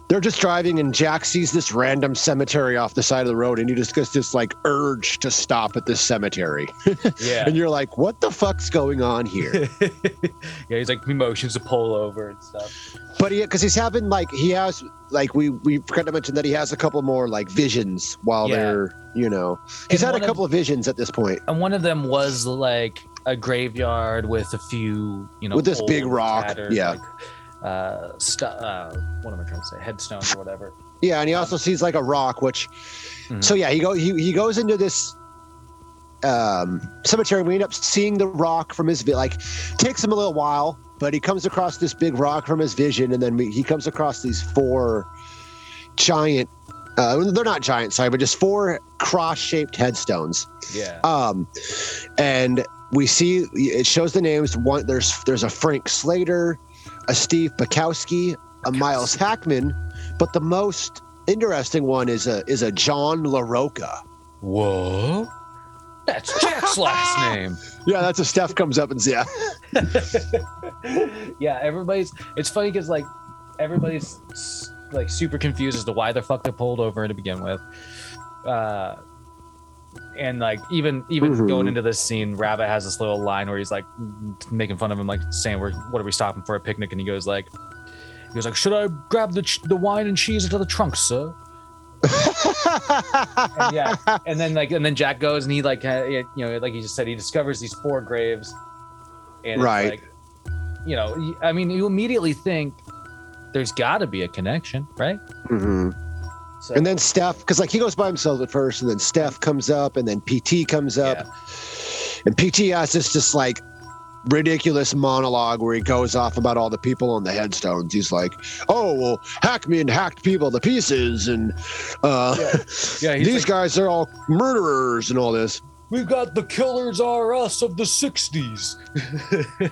[SPEAKER 3] they're just driving, and Jack sees this random cemetery off the side of the road, and he just gets this like urge to stop at this cemetery,
[SPEAKER 2] yeah,
[SPEAKER 3] and you're like, what the fuck's going on here?
[SPEAKER 2] yeah. He's like he motions to pull over and stuff.
[SPEAKER 3] But he, because he's having like he has like we we forgot to mention that he has a couple more like visions while
[SPEAKER 2] Yeah.
[SPEAKER 3] they're you know he's
[SPEAKER 2] And
[SPEAKER 3] had a
[SPEAKER 2] one of-
[SPEAKER 3] couple of visions at this point
[SPEAKER 2] And one of them was like a graveyard with a few, you know,
[SPEAKER 3] With this big rock,
[SPEAKER 2] tattered,
[SPEAKER 3] yeah.
[SPEAKER 2] like, uh, stu- uh, what am I trying to say? Headstones or whatever.
[SPEAKER 3] yeah and he also sees like a rock which
[SPEAKER 2] Mhm.
[SPEAKER 3] so yeah he go he, he goes into this um cemetery and we end up seeing the rock from his like takes him a little while but he comes across this big rock from his vision and then we, he comes across these four giant uh, they're not giant sorry but just four cross-shaped headstones
[SPEAKER 2] Yeah.
[SPEAKER 3] um and we see it shows the names one there's there's a frank slater a steve bukowski a miles hackman but the most interesting one is a is a john LaRocca
[SPEAKER 2] Whoa. That's Jack's last name.
[SPEAKER 3] yeah that's a steph comes up and says yeah
[SPEAKER 2] yeah, everybody's. It's funny because like everybody's like super confused as to why the fuck they pulled over to begin with. Uh, and like even even
[SPEAKER 3] Mhm.
[SPEAKER 2] going into this scene, Rabbit has this little line where he's like making fun of him, like saying, "We're what are we stopping for a picnic?" And he goes like, he goes like, "Should I grab the ch- the wine and cheese into the trunk, sir?" And yeah, and then like and then Jack goes and he like you know like he just said he discovers these four graves, and
[SPEAKER 3] Right.
[SPEAKER 2] Like, you know, I mean, you immediately think there's got to be a connection, right?
[SPEAKER 3] Mhm.
[SPEAKER 2] So,
[SPEAKER 3] and then steph because like he goes by himself at first and then steph comes up and then pt comes up
[SPEAKER 2] yeah,
[SPEAKER 3] And PT has this just like ridiculous monologue where he goes off about all the people on the headstones. He's like, "Oh well, Hackman hacked people to pieces, and uh,
[SPEAKER 2] yeah, he's
[SPEAKER 3] these
[SPEAKER 2] like,
[SPEAKER 3] guys are all murderers and all this."
[SPEAKER 2] We've got the killers are us of the '60s.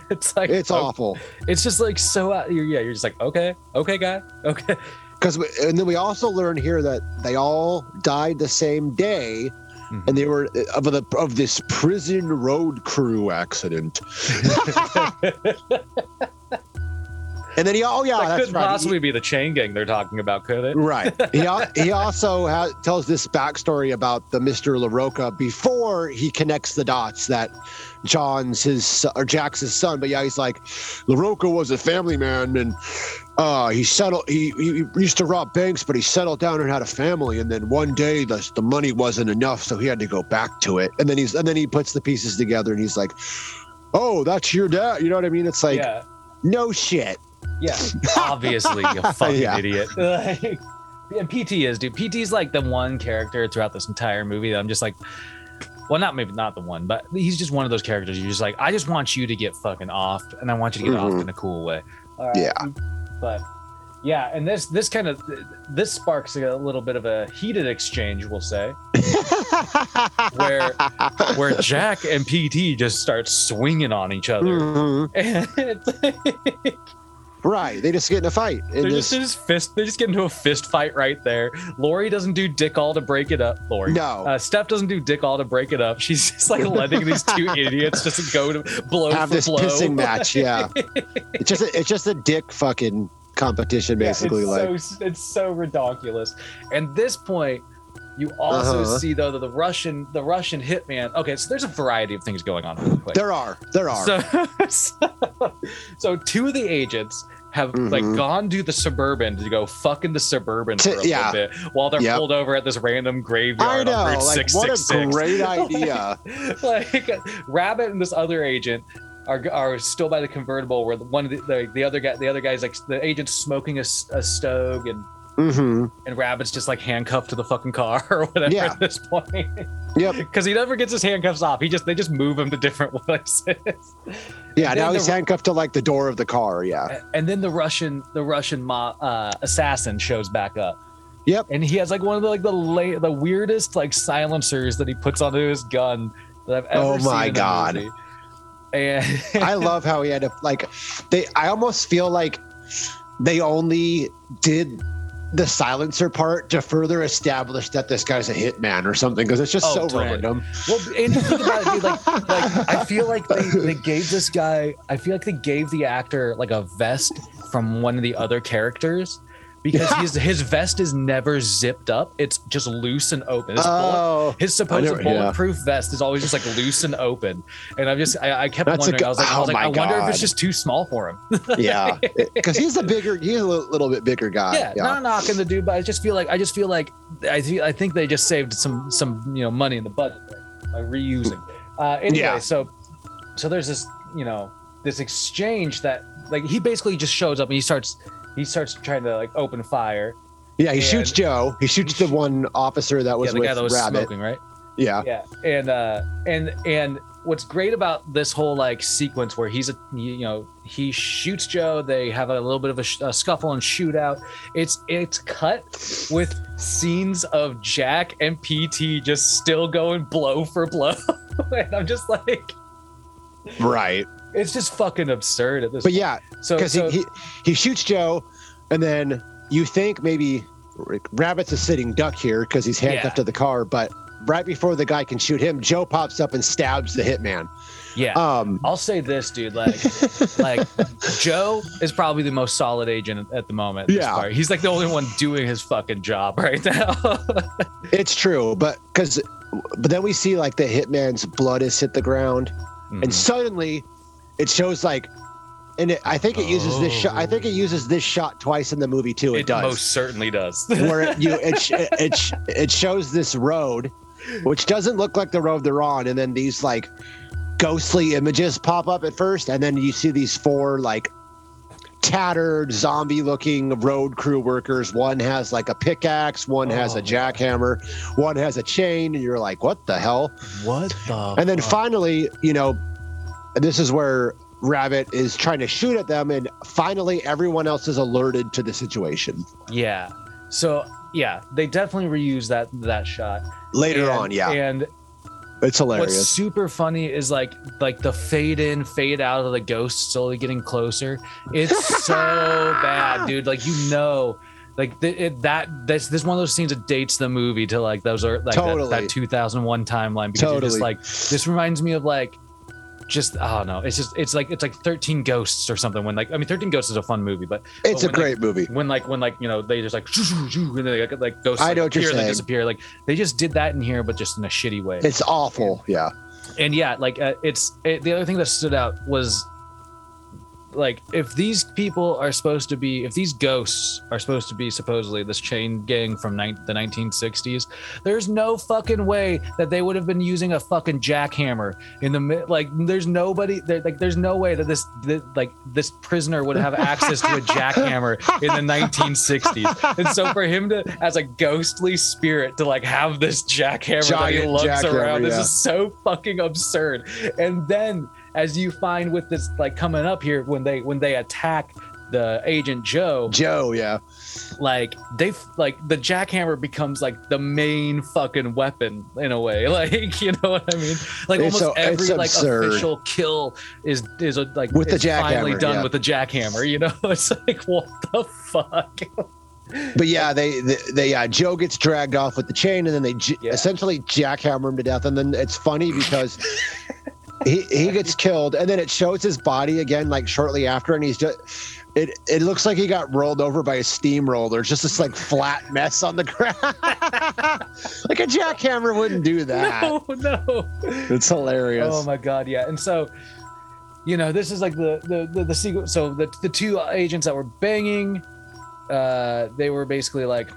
[SPEAKER 2] it's like
[SPEAKER 3] It's
[SPEAKER 2] oh,
[SPEAKER 3] awful.
[SPEAKER 2] It's just like so. Uh, you're, yeah, you're just like okay, okay, guy, okay.
[SPEAKER 3] Because and then we also learn here that they all died the same day.
[SPEAKER 2] Mhm.
[SPEAKER 3] And they were of the of this prison road crew accident. and then he oh yeah,
[SPEAKER 2] that
[SPEAKER 3] that's
[SPEAKER 2] couldn't
[SPEAKER 3] right. He-
[SPEAKER 2] possibly be the chain gang they're talking about, could it?
[SPEAKER 3] Right. He, he also tells this backstory about the Mr. LaRocca before he connects the dots that John's his or Jack's his son. But yeah, he's like, LaRocca was a family man and uh, he settled. He, he used to rob banks, but he settled down and had a family. And then one day the the money wasn't enough, so he had to go back to it. And then he's and then he puts the pieces together and he's like, "Oh, that's your dad." You know what I mean? It's like
[SPEAKER 2] yeah,
[SPEAKER 3] no shit.
[SPEAKER 2] yeah. Obviously, you fucking
[SPEAKER 3] Yeah.
[SPEAKER 2] idiot. Like, and PT is, dude. PT's like the one character throughout this entire movie that I'm just like, well, not maybe not the one, but he's just one of those characters. You're just like, I just want you to get fucking off, and I want you to get
[SPEAKER 3] Mhm.
[SPEAKER 2] off in a cool way. All right.
[SPEAKER 3] Yeah.
[SPEAKER 2] But yeah, and this this kind of this sparks a little bit of a heated exchange, we'll say, where where Jack and PT just start swinging on each other.
[SPEAKER 3] Mhm.
[SPEAKER 2] And it's-
[SPEAKER 3] Right. They just get in a fight. this-
[SPEAKER 2] just, just fist. They just get into a fist fight right there. Lori doesn't do dick all to break it up. Lori.
[SPEAKER 3] No.
[SPEAKER 2] Uh, Steph doesn't do dick all to break it up. She's just like letting these two idiots just go to blow
[SPEAKER 3] have
[SPEAKER 2] for
[SPEAKER 3] this
[SPEAKER 2] blow.
[SPEAKER 3] pissing match. Yeah, it's just a, it's just a dick fucking competition,
[SPEAKER 2] Yeah,
[SPEAKER 3] basically.
[SPEAKER 2] it's
[SPEAKER 3] like,
[SPEAKER 2] so it's so ridiculous. And this point, you also
[SPEAKER 3] Uh-huh.
[SPEAKER 2] see though that the Russian the Russian hitman. Okay, so there's a variety of things going on. Real quick.
[SPEAKER 3] there are, there are.
[SPEAKER 2] So, so, so two of the agents have like
[SPEAKER 3] Mhm.
[SPEAKER 2] gone to the suburban to go fuck in the suburban
[SPEAKER 3] To-
[SPEAKER 2] for a
[SPEAKER 3] yeah.
[SPEAKER 2] little bit while they're
[SPEAKER 3] Yep.
[SPEAKER 2] pulled over at this random graveyard I
[SPEAKER 3] know,
[SPEAKER 2] on Route
[SPEAKER 3] like what a great idea.
[SPEAKER 2] like Rabbit and this other agent are, are still by the convertible where the one of the, the, the other guy the other guy's like the agent's smoking a, a stove and
[SPEAKER 3] Mm-hmm.
[SPEAKER 2] and Rabbit's just like handcuffed to the fucking car or whatever
[SPEAKER 3] Yeah.
[SPEAKER 2] at this point.
[SPEAKER 3] Yep.
[SPEAKER 2] Because he never gets his handcuffs off. He just they just move him to different places.
[SPEAKER 3] Yeah. Now
[SPEAKER 2] the-
[SPEAKER 3] he's handcuffed to like the door of the car. Yeah.
[SPEAKER 2] and then the Russian the Russian mo- uh, assassin shows back up.
[SPEAKER 3] Yep.
[SPEAKER 2] And he has like one of the like the la- the weirdest like silencers that he puts onto his gun that I've ever
[SPEAKER 3] Oh
[SPEAKER 2] seen. Oh my
[SPEAKER 3] God.
[SPEAKER 2] And
[SPEAKER 3] I love how he had to like they I almost feel like they only did the silencer part to further establish that this guy's a hitman or something because it's just
[SPEAKER 2] Oh,
[SPEAKER 3] so
[SPEAKER 2] totally.
[SPEAKER 3] random.
[SPEAKER 2] Well, and think about it, dude, like, like I feel like they, they gave this guy, I feel like they gave the actor like a vest from one of the other characters because his his vest is never zipped up; it's just loose and open. His, bullet-
[SPEAKER 3] Oh,
[SPEAKER 2] his supposed
[SPEAKER 3] never- yeah.
[SPEAKER 2] bulletproof vest is always just like loose and open, and I'm just I, I kept
[SPEAKER 3] That's
[SPEAKER 2] wondering.
[SPEAKER 3] good-
[SPEAKER 2] I was like, I
[SPEAKER 3] oh
[SPEAKER 2] was like, I wonder if it's just too small for him.
[SPEAKER 3] yeah, because he's a bigger, he's a little, little bit bigger guy.
[SPEAKER 2] yeah, not knocking the dude, but I just feel like I just feel like I feel, I think they just saved some some you know money in the budget by reusing. Uh, anyway,
[SPEAKER 3] Yeah.
[SPEAKER 2] so so there's this you know this exchange that like he basically just shows up and he starts he starts trying to like open fire.
[SPEAKER 3] yeah. He
[SPEAKER 2] and-
[SPEAKER 3] shoots Joe. He shoots the one officer that was
[SPEAKER 2] yeah, the
[SPEAKER 3] with
[SPEAKER 2] guy that was
[SPEAKER 3] Rabbit.
[SPEAKER 2] smoking, right?
[SPEAKER 3] Yeah,
[SPEAKER 2] Yeah, and uh, and and what's great about this whole like sequence where he's a you know he shoots Joe, they have a little bit of a, sh- a scuffle and shootout. It's it's cut with scenes of Jack and PT just still going blow for blow, and I'm just like,
[SPEAKER 3] right.
[SPEAKER 2] It's just fucking absurd at this.
[SPEAKER 3] But
[SPEAKER 2] point.
[SPEAKER 3] yeah,
[SPEAKER 2] so,
[SPEAKER 3] because
[SPEAKER 2] so
[SPEAKER 3] he, he he shoots Joe, and then you think maybe Rabbit's a sitting duck here because he's handcuffed
[SPEAKER 2] Yeah.
[SPEAKER 3] to the car, but right before the guy can shoot him, Joe pops up and stabs the hitman.
[SPEAKER 2] yeah.
[SPEAKER 3] Um,
[SPEAKER 2] I'll say this, dude. Like, like Joe is probably the most solid agent at the moment.
[SPEAKER 3] Yeah.
[SPEAKER 2] he's like the only one doing his fucking job right now.
[SPEAKER 3] it's true, but because but then we see like the hitman's blood has hit the ground,
[SPEAKER 2] Mhm.
[SPEAKER 3] and suddenly it shows like. And it, I think it uses this shot. I think it oh. uses this shot twice in the movie too. It,
[SPEAKER 2] it
[SPEAKER 3] does.
[SPEAKER 2] most certainly does.
[SPEAKER 3] where it, you it, sh- it it shows this road, which doesn't look like the road they're on, and then these like ghostly images pop up at first, and then you see these four like tattered zombie-looking road crew workers. One has like a pickaxe, one has
[SPEAKER 2] Oh.
[SPEAKER 3] a jackhammer, one has a chain, and you're like, what the hell?
[SPEAKER 2] what the?
[SPEAKER 3] And then
[SPEAKER 2] fuck?
[SPEAKER 3] finally, you know, this is where Rabbit is trying to shoot at them, and finally everyone else is alerted to the situation.
[SPEAKER 2] yeah. So yeah, they definitely reuse that that shot
[SPEAKER 3] Later
[SPEAKER 2] And-
[SPEAKER 3] on, yeah,
[SPEAKER 2] And
[SPEAKER 3] it's hilarious.
[SPEAKER 2] what's super funny is like like the fade in, fade out of the ghost slowly getting closer. It's so bad, dude. Like you know. Like th- it, that, this this is one of those scenes that dates the movie to like those are like that-
[SPEAKER 3] Totally.
[SPEAKER 2] that, 2001 timeline because you're just like this reminds me of like just I don't know. It's just it's like it's like 13 Ghosts or something. When like I mean 13 Ghosts is a fun movie, but
[SPEAKER 3] It's a
[SPEAKER 2] when, like,
[SPEAKER 3] great movie.
[SPEAKER 2] when like when like you know they just like and they like, like ghosts
[SPEAKER 3] I
[SPEAKER 2] like,
[SPEAKER 3] know
[SPEAKER 2] appear and they disappear. Like they just did that in here, but just in a shitty way.
[SPEAKER 3] It's awful. Yeah.
[SPEAKER 2] and yeah, like uh, it's it, the other thing that stood out was like if these people are supposed to be if these ghosts are supposed to be supposedly this chain gang from nine the 1960s there's no fucking way that they would have been using a fucking jackhammer in the mid like there's nobody there like there's no way that this, that like this prisoner would have access to a jackhammer in the 1960s and so for him to as a ghostly spirit to like have this jackhammer that he
[SPEAKER 3] Giant
[SPEAKER 2] lugs
[SPEAKER 3] jackhammer,
[SPEAKER 2] around this is so fucking absurd. And then as you find with this like coming up here when they when they attack the agent joe
[SPEAKER 3] Joe, yeah.
[SPEAKER 2] like they like the jackhammer becomes like the main fucking weapon in a way like you know what i mean like
[SPEAKER 3] It's
[SPEAKER 2] almost
[SPEAKER 3] so-
[SPEAKER 2] every like
[SPEAKER 3] absurd.
[SPEAKER 2] official kill is is a, like
[SPEAKER 3] With the
[SPEAKER 2] is finally
[SPEAKER 3] jackhammer,
[SPEAKER 2] done
[SPEAKER 3] yeah.
[SPEAKER 2] with the jackhammer you know it's like what the fuck
[SPEAKER 3] But yeah, they, they, they uh, Joe gets dragged off with the chain, and then they j-
[SPEAKER 2] Yeah.
[SPEAKER 3] essentially jackhammer him to death. And then it's funny because he he gets killed, and then it shows his body again, like shortly after, and he's just. It, it looks like he got rolled over by a steamroller. Just this like flat mess on the ground. like a jackhammer wouldn't do that.
[SPEAKER 2] no no
[SPEAKER 3] It's hilarious.
[SPEAKER 2] Oh my god, yeah. And so, you know, this is like the the the, the sequence. So the the two agents that were banging, uh, they were basically like,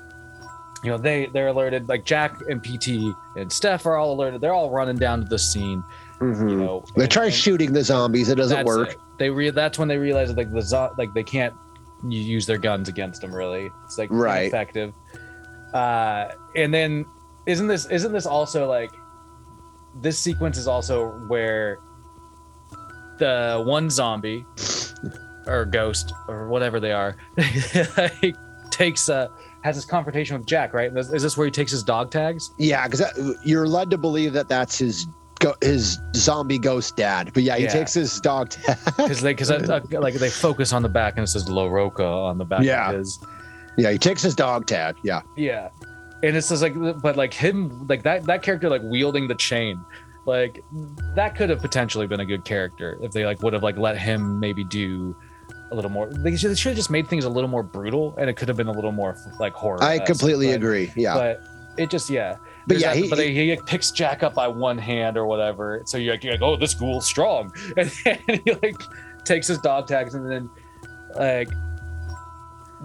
[SPEAKER 2] you know, they they're alerted. Like Jack and PT and Steph are all alerted. They're all running down to the scene.
[SPEAKER 3] Mhm.
[SPEAKER 2] You know,
[SPEAKER 3] They
[SPEAKER 2] and-
[SPEAKER 3] try
[SPEAKER 2] and
[SPEAKER 3] shooting the zombies. It doesn't work.
[SPEAKER 2] it. They re- that's when they realize that like the zo- like they can't use their guns against them. Really, it's like
[SPEAKER 3] Right.
[SPEAKER 2] effective. Uh, and then isn't this isn't this also like this sequence is also where the one zombie or ghost or whatever they are takes uh has this confrontation with Jack, right? Is is this where he takes his dog tags?
[SPEAKER 3] Yeah, because you're led to believe that that's his go- his zombie ghost dad. But yeah, he
[SPEAKER 2] Yeah.
[SPEAKER 3] takes his dog tag.
[SPEAKER 2] Because they, because like they focus on the back and it says LaRocca on the back
[SPEAKER 3] Yeah.
[SPEAKER 2] his.
[SPEAKER 3] yeah, he takes his dog tag. Yeah.
[SPEAKER 2] Yeah, and it's just like, but like him, like that that character like wielding the chain, like that could have potentially been a good character if they like would have like let him maybe do a little more. They should, they should have just made things a little more brutal, and it could have been a little more like horror.
[SPEAKER 3] I completely agree. Yeah.
[SPEAKER 2] But it just yeah.
[SPEAKER 3] But
[SPEAKER 2] There's
[SPEAKER 3] yeah,
[SPEAKER 2] that-
[SPEAKER 3] he-
[SPEAKER 2] but he, he picks Jack up by one hand or whatever. So you're like, you're like oh, this ghoul's strong, and then he like takes his dog tags, and then like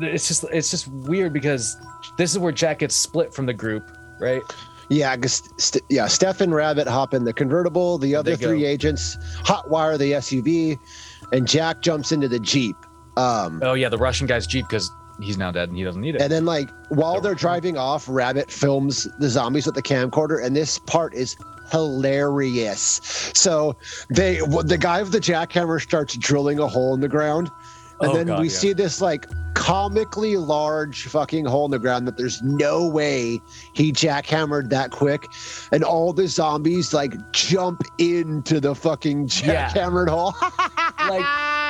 [SPEAKER 2] it's just it's just weird because this is where Jack gets split from the group, right?
[SPEAKER 3] Yeah, st- yeah, Steph and Rabbit hop in the convertible. The other
[SPEAKER 2] They go.
[SPEAKER 3] three agents hotwire the SUV, and Jack jumps into the Jeep. Um,
[SPEAKER 2] Oh yeah, the Russian guy's jeep because he's now dead and he doesn't need it.
[SPEAKER 3] and then, like, while they're driving off, Rabbit films the zombies with the camcorder, and this part is hilarious. So they, the guy with the jackhammer starts drilling a hole in the ground, and
[SPEAKER 2] Oh,
[SPEAKER 3] then
[SPEAKER 2] God,
[SPEAKER 3] we
[SPEAKER 2] yeah.
[SPEAKER 3] see this like comically large fucking hole in the ground that there's no way he jackhammered that quick, and all the zombies like jump into the fucking
[SPEAKER 2] Yeah.
[SPEAKER 3] jackhammered hole.
[SPEAKER 2] like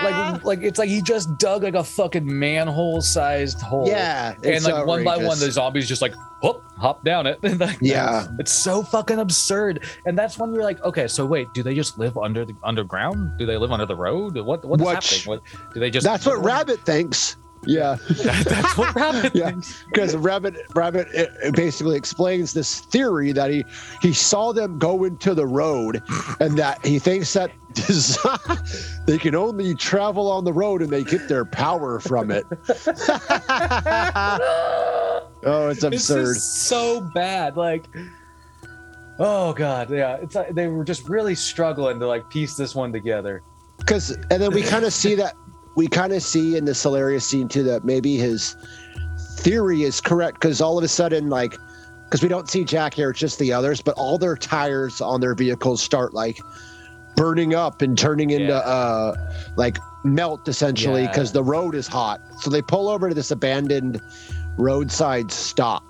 [SPEAKER 2] like like it's like he just dug like a fucking manhole sized hole.
[SPEAKER 3] yeah,
[SPEAKER 2] and like one by one, the zombies just like whoop, hop down it. Like,
[SPEAKER 3] Yeah.
[SPEAKER 2] it's so fucking absurd. And that's when you're like, okay, so wait, do they just live under the underground? Do they live under the road? What what is
[SPEAKER 3] Which-
[SPEAKER 2] happening? What do they just?
[SPEAKER 3] That's what Rabbit thinks. Yeah.
[SPEAKER 2] that's what Rabbit
[SPEAKER 3] Yeah.
[SPEAKER 2] thinks.
[SPEAKER 3] because rabbit rabbit uh, uh, basically explains this theory that he he saw them go into the road and that he thinks that they can only travel on the road and they get their power from it oh it's
[SPEAKER 2] It's
[SPEAKER 3] absurd
[SPEAKER 2] just so bad. Like, oh god, yeah. It's like they were just really struggling to like piece this one together.
[SPEAKER 3] because and then we kind of see that we kind of see in this hilarious scene too that maybe his theory is correct because all of a sudden like because we don't see jack here it's just the others but all their tires on their vehicles start like burning up and turning into
[SPEAKER 2] Yeah.
[SPEAKER 3] uh like melt essentially
[SPEAKER 2] Yeah.
[SPEAKER 3] because the road is hot so they pull over to this abandoned roadside stop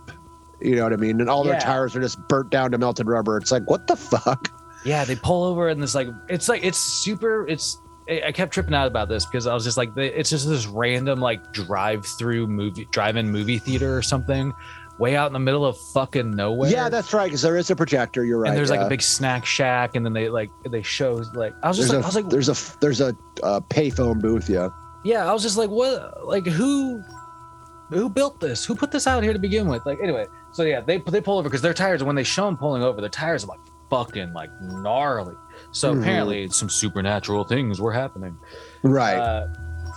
[SPEAKER 3] you know what i mean and all their
[SPEAKER 2] Yeah.
[SPEAKER 3] tires are just burnt down to melted rubber it's like what the fuck
[SPEAKER 2] Yeah, they pull over and this like it's like it's super. It's I kept tripping out about this because I was just like it's just this random like drive-through movie drive-in movie theater or something, way out in the middle of fucking nowhere.
[SPEAKER 3] yeah that's right because there is a projector you're right
[SPEAKER 2] and there's like a big snack shack, and then they like they show like I was just like
[SPEAKER 3] a
[SPEAKER 2] I was like
[SPEAKER 3] there's a there's a uh, payphone booth yeah
[SPEAKER 2] yeah I was just like what like who who built this? Who put this out here to begin with? Like anyway so yeah they they pull over because their tires when they show them pulling over their tires are like fucking like gnarly. So
[SPEAKER 3] Mhm.
[SPEAKER 2] apparently some supernatural things were happening.
[SPEAKER 3] Right.
[SPEAKER 2] Uh,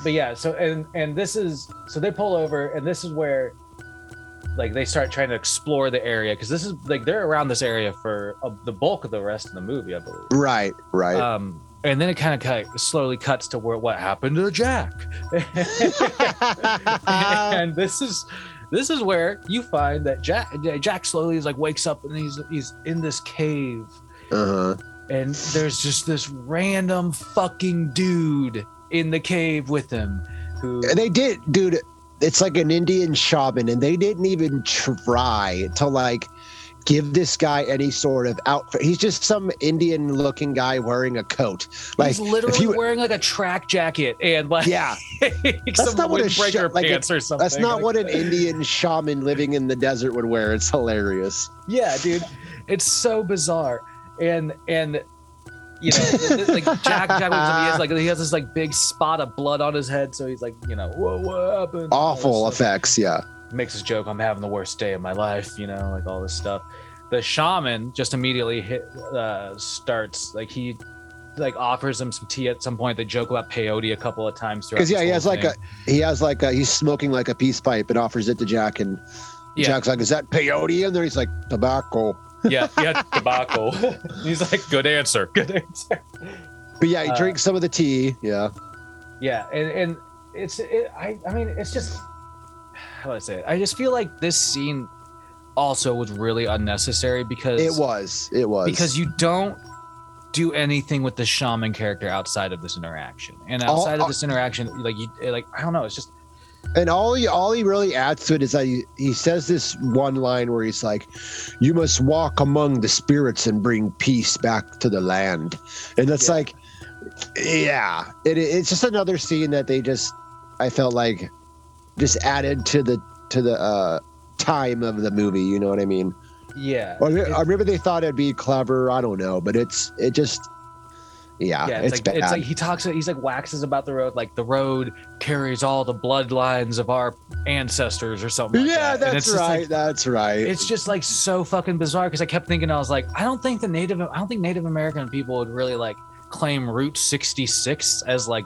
[SPEAKER 2] but yeah so and and this is so they pull over and this is where like they start trying to explore the area because this is like they're around this area for uh, the bulk of the rest of the movie i believe.
[SPEAKER 3] Right right.
[SPEAKER 2] Um and then it kind of slowly cuts to where what happened to jack. And this is this is where you find that jack jack slowly is like wakes up and he's he's in this cave.
[SPEAKER 3] Uh-huh.
[SPEAKER 2] And there's just this random fucking dude in the cave with him who
[SPEAKER 3] they did dude it's like an indian shaman and they didn't even try to like give this guy any sort of outfit. He's just some indian looking guy wearing a coat. Like
[SPEAKER 2] he's literally
[SPEAKER 3] you
[SPEAKER 2] wearing like a track jacket and like
[SPEAKER 3] yeah.
[SPEAKER 2] some
[SPEAKER 3] not what a sh- like,
[SPEAKER 2] pants or something.
[SPEAKER 3] that's not
[SPEAKER 2] Like,
[SPEAKER 3] what an indian shaman living in the desert would wear. It's hilarious.
[SPEAKER 2] Yeah dude. It's so bizarre. And and you know like jack jack he has like he has this like big spot of blood on his head so he's like you know what, what happened?
[SPEAKER 3] Awful effects yeah
[SPEAKER 2] makes his joke i'm having the worst day of my life you know like all this stuff. The shaman just immediately hit uh starts like he like offers him some tea at some point. They joke about peyote a couple of times throughout
[SPEAKER 3] because yeah
[SPEAKER 2] this
[SPEAKER 3] he has like a he has like a he's smoking like a peace pipe and offers it to jack and
[SPEAKER 2] Yeah.
[SPEAKER 3] jack's like is that peyote? In there he's like tobacco.
[SPEAKER 2] Yeah yeah tobacco. He's like good answer good answer.
[SPEAKER 3] But yeah he
[SPEAKER 2] Uh,
[SPEAKER 3] drinks some of the tea yeah.
[SPEAKER 2] yeah and and it's it, I I mean it's just how do I say it? I just feel like this scene also was really unnecessary because
[SPEAKER 3] It was. It was
[SPEAKER 2] because you don't do anything with the shaman character outside of this interaction and
[SPEAKER 3] All-
[SPEAKER 2] outside of this interaction like you like i don't know it's just
[SPEAKER 3] And all he all he really adds to it is that he, he says this one line where he's like, "You must walk among the spirits and bring peace back to the land," and it's
[SPEAKER 2] Yeah.
[SPEAKER 3] like, yeah, it, it's just another scene that they just I felt like just added to the to the uh, time of the movie. You know what I mean?
[SPEAKER 2] yeah
[SPEAKER 3] Or, or maybe they thought it'd be clever. I don't know, but it's it just yeah,
[SPEAKER 2] yeah
[SPEAKER 3] it's,
[SPEAKER 2] it's, like
[SPEAKER 3] bad.
[SPEAKER 2] it's like he talks he's like waxes about the road like the road carries all the bloodlines of our ancestors or something like
[SPEAKER 3] yeah,
[SPEAKER 2] that.
[SPEAKER 3] That's right.
[SPEAKER 2] like,
[SPEAKER 3] that's right.
[SPEAKER 2] it's just like so fucking bizarre because I kept thinking I was like, I don't think the Native I don't think Native American people would really like claim Route 66 as like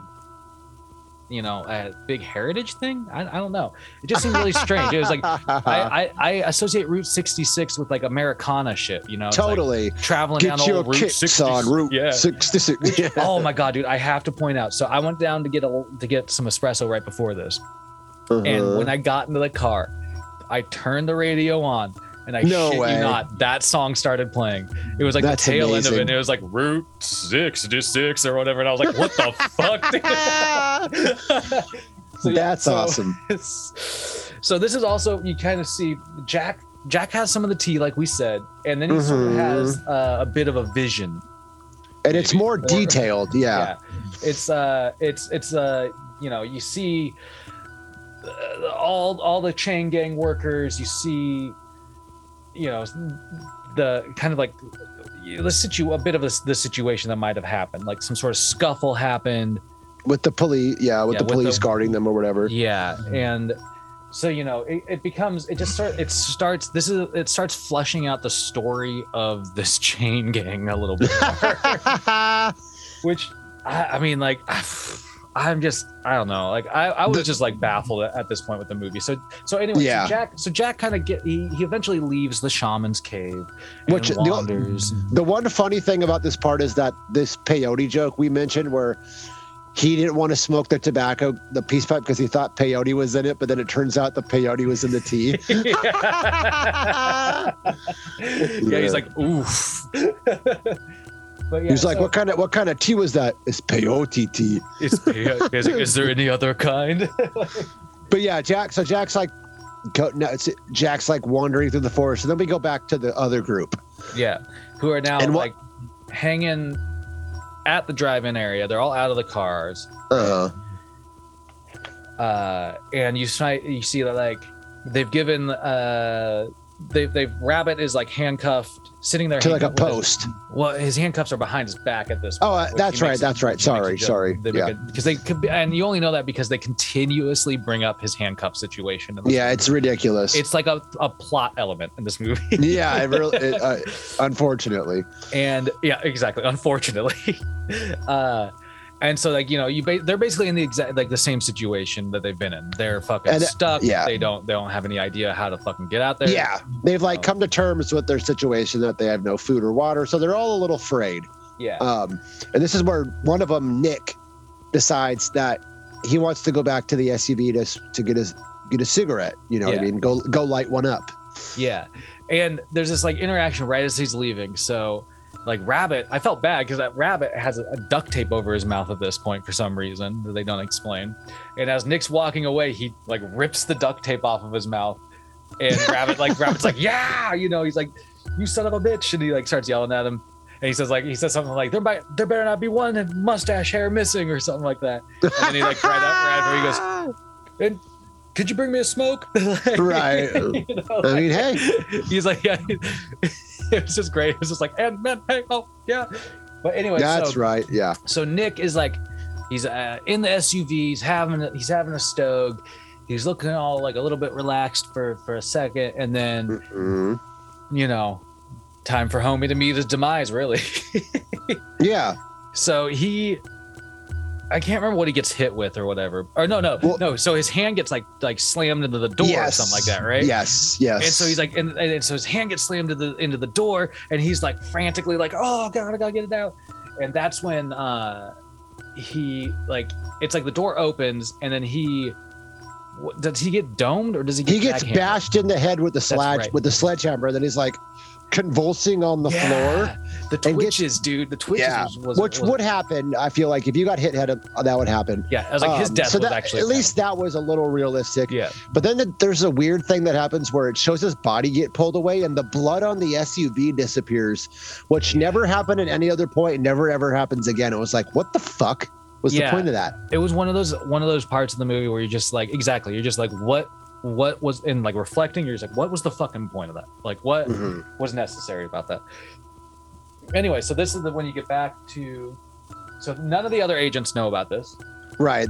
[SPEAKER 2] you know a big heritage thing. I, I don't know. It just seemed really strange. It was like I, I I associate Route 66 with like Americana shit. You know, It's like
[SPEAKER 3] totally.
[SPEAKER 2] traveling
[SPEAKER 3] Get
[SPEAKER 2] down
[SPEAKER 3] your
[SPEAKER 2] old Route
[SPEAKER 3] kicks
[SPEAKER 2] 60.
[SPEAKER 3] on Route
[SPEAKER 2] Yeah.
[SPEAKER 3] 66. Yeah.
[SPEAKER 2] Oh my god, dude! I have to point out. So I went down to get a to get some espresso right before this, and
[SPEAKER 3] Uh-huh.
[SPEAKER 2] when I got into the car, I turned the radio on, and I
[SPEAKER 3] No
[SPEAKER 2] shit
[SPEAKER 3] way.
[SPEAKER 2] you not, that song started playing. It was like
[SPEAKER 3] That's
[SPEAKER 2] the tail end of it, and it was like Route Six to Six or whatever, and I was like, "What the fuck?" So,
[SPEAKER 3] That's
[SPEAKER 2] so
[SPEAKER 3] awesome.
[SPEAKER 2] so this is also you kind of see Jack. Jack has some of the tea, like we said, and then he sort of
[SPEAKER 3] Mhm.
[SPEAKER 2] has uh, a bit of a vision
[SPEAKER 3] And it's more
[SPEAKER 2] Or-
[SPEAKER 3] detailed. Yeah.
[SPEAKER 2] it's uh it's it's uh you know you see uh, all all the chain gang workers you see you know the kind of like the situ a bit of a, the situation that might have happened like some sort of scuffle happened
[SPEAKER 3] With the police. Yeah. With
[SPEAKER 2] Yeah,
[SPEAKER 3] the
[SPEAKER 2] with
[SPEAKER 3] police
[SPEAKER 2] the-
[SPEAKER 3] guarding them or whatever.
[SPEAKER 2] yeah and so you know it, it becomes it just start it starts this is it starts flushing out the story of this chain gang a little bit more. which I, I mean like i'm just i don't know like i, I was
[SPEAKER 3] The-
[SPEAKER 2] just like baffled at, at this point with the movie so so anyway
[SPEAKER 3] Yeah.
[SPEAKER 2] so jack so jack kind of get he, he eventually leaves the shaman's cave
[SPEAKER 3] Which- the- the one funny thing about this part is that this peyote joke we mentioned where he didn't want to smoke the tobacco, the peace pipe, because he thought peyote was in it, but then it turns out the peyote was in the tea.
[SPEAKER 2] yeah. yeah he's like oof but yeah
[SPEAKER 3] He's like,
[SPEAKER 2] so
[SPEAKER 3] "What kind of what kind of tea was that?" It's peyote tea.
[SPEAKER 2] is, is, is there any other kind
[SPEAKER 3] But yeah, Jack. So Jack's like, go, no, it's, Jack's like wandering through the forest, and then we go back to the other group.
[SPEAKER 2] Yeah, who are now
[SPEAKER 3] And what-
[SPEAKER 2] like hanging at the drive-in area. They're all out of the cars,
[SPEAKER 3] Uh-huh.
[SPEAKER 2] uh, and you see you see that like they've given uh they've they've Rabbit is like handcuffed, sitting there
[SPEAKER 3] to like a
[SPEAKER 2] with his-
[SPEAKER 3] post.
[SPEAKER 2] well, his handcuffs are behind his back at this.
[SPEAKER 3] Oh,
[SPEAKER 2] point,
[SPEAKER 3] uh, that's right, that's right.
[SPEAKER 2] he makes a
[SPEAKER 3] Sorry, sorry.
[SPEAKER 2] They
[SPEAKER 3] Yeah.
[SPEAKER 2] because they could be, and you only know that because they continuously bring up his handcuff situation. in
[SPEAKER 3] Yeah,
[SPEAKER 2] movie.
[SPEAKER 3] it's ridiculous.
[SPEAKER 2] it's like a, a plot element in this movie.
[SPEAKER 3] yeah, it really. It, uh, unfortunately,
[SPEAKER 2] and yeah exactly unfortunately uh and so like you know you ba- they're basically in the exact like the same situation that they've been in they're fucking
[SPEAKER 3] And, uh,
[SPEAKER 2] stuck
[SPEAKER 3] yeah.
[SPEAKER 2] they don't they don't have any idea how to fucking get out there
[SPEAKER 3] yeah, they've like come to terms with their situation that they have no food or water, so they're all a little afraid.
[SPEAKER 2] yeah
[SPEAKER 3] Um, and this is where one of them, Nick, decides that he wants to go back to the SUV to to get his get a cigarette. You know what I mean? Go go light one up.
[SPEAKER 2] yeah and there's this like interaction right as he's leaving so like rabbit i felt bad because that rabbit has a, a duct tape over his mouth at this point for some reason that they don't explain. And as nick's walking away he like rips the duct tape off of his mouth. And rabbit like rabbit's like yeah! You know he's like you son of a bitch. And he like starts yelling at him. And he says like he says something like there might there better not be one mustache hair missing or something like that. And then he like right up right after he goes and could you bring me a smoke? Like,
[SPEAKER 3] Right.
[SPEAKER 2] you know,
[SPEAKER 3] I mean, hey,
[SPEAKER 2] he's like yeah it was just great it was just like and man hey oh yeah but anyway
[SPEAKER 3] that's
[SPEAKER 2] so,
[SPEAKER 3] right. Yeah.
[SPEAKER 2] so nick is like he's uh, in the suv he's having a, he's having a stogue he's looking all like a little bit relaxed for for a second and then
[SPEAKER 3] Mhm.
[SPEAKER 2] you know time for homie to meet his demise really
[SPEAKER 3] Yeah.
[SPEAKER 2] so he I can't remember what he gets hit with or whatever. Or no, no,
[SPEAKER 3] Well-
[SPEAKER 2] no. So his hand gets like like slammed into the door or something like that, right?
[SPEAKER 3] Yes. Yes.
[SPEAKER 2] And so he's like, and, and so his hand gets slammed into the into the door, and he's like frantically like, oh god, I gotta get it out. And that's when uh he like it's like the door opens and then he what- does he get domed or does he get
[SPEAKER 3] he gets
[SPEAKER 2] backhanded?
[SPEAKER 3] bashed in the head with the sledge
[SPEAKER 2] right.
[SPEAKER 3] with the sledgehammer. And then he's like convulsing on the
[SPEAKER 2] Yeah,
[SPEAKER 3] floor.
[SPEAKER 2] the twitches dude the twitches
[SPEAKER 3] Yeah,
[SPEAKER 2] was, was,
[SPEAKER 3] which
[SPEAKER 2] was-
[SPEAKER 3] would happen. I feel like if you got hit head, that would happen.
[SPEAKER 2] yeah i was like his
[SPEAKER 3] Um,
[SPEAKER 2] death
[SPEAKER 3] so
[SPEAKER 2] was
[SPEAKER 3] that,
[SPEAKER 2] actually
[SPEAKER 3] at least that was a little realistic.
[SPEAKER 2] yeah
[SPEAKER 3] But then the, there's a weird thing that happens where it shows his body get pulled away and the blood on the SUV disappears, which never happened at any other point. Never ever happens again. It was like, what the fuck was
[SPEAKER 2] Yeah.
[SPEAKER 3] the point of that?
[SPEAKER 2] it was one of those one of those parts of the movie where you're just like exactly you're just like what what was in like reflecting you're just like what was the fucking point of that like what
[SPEAKER 3] Mhm.
[SPEAKER 2] was necessary about that anyway so this is the when you get back to so none of the other agents know about this
[SPEAKER 3] Right.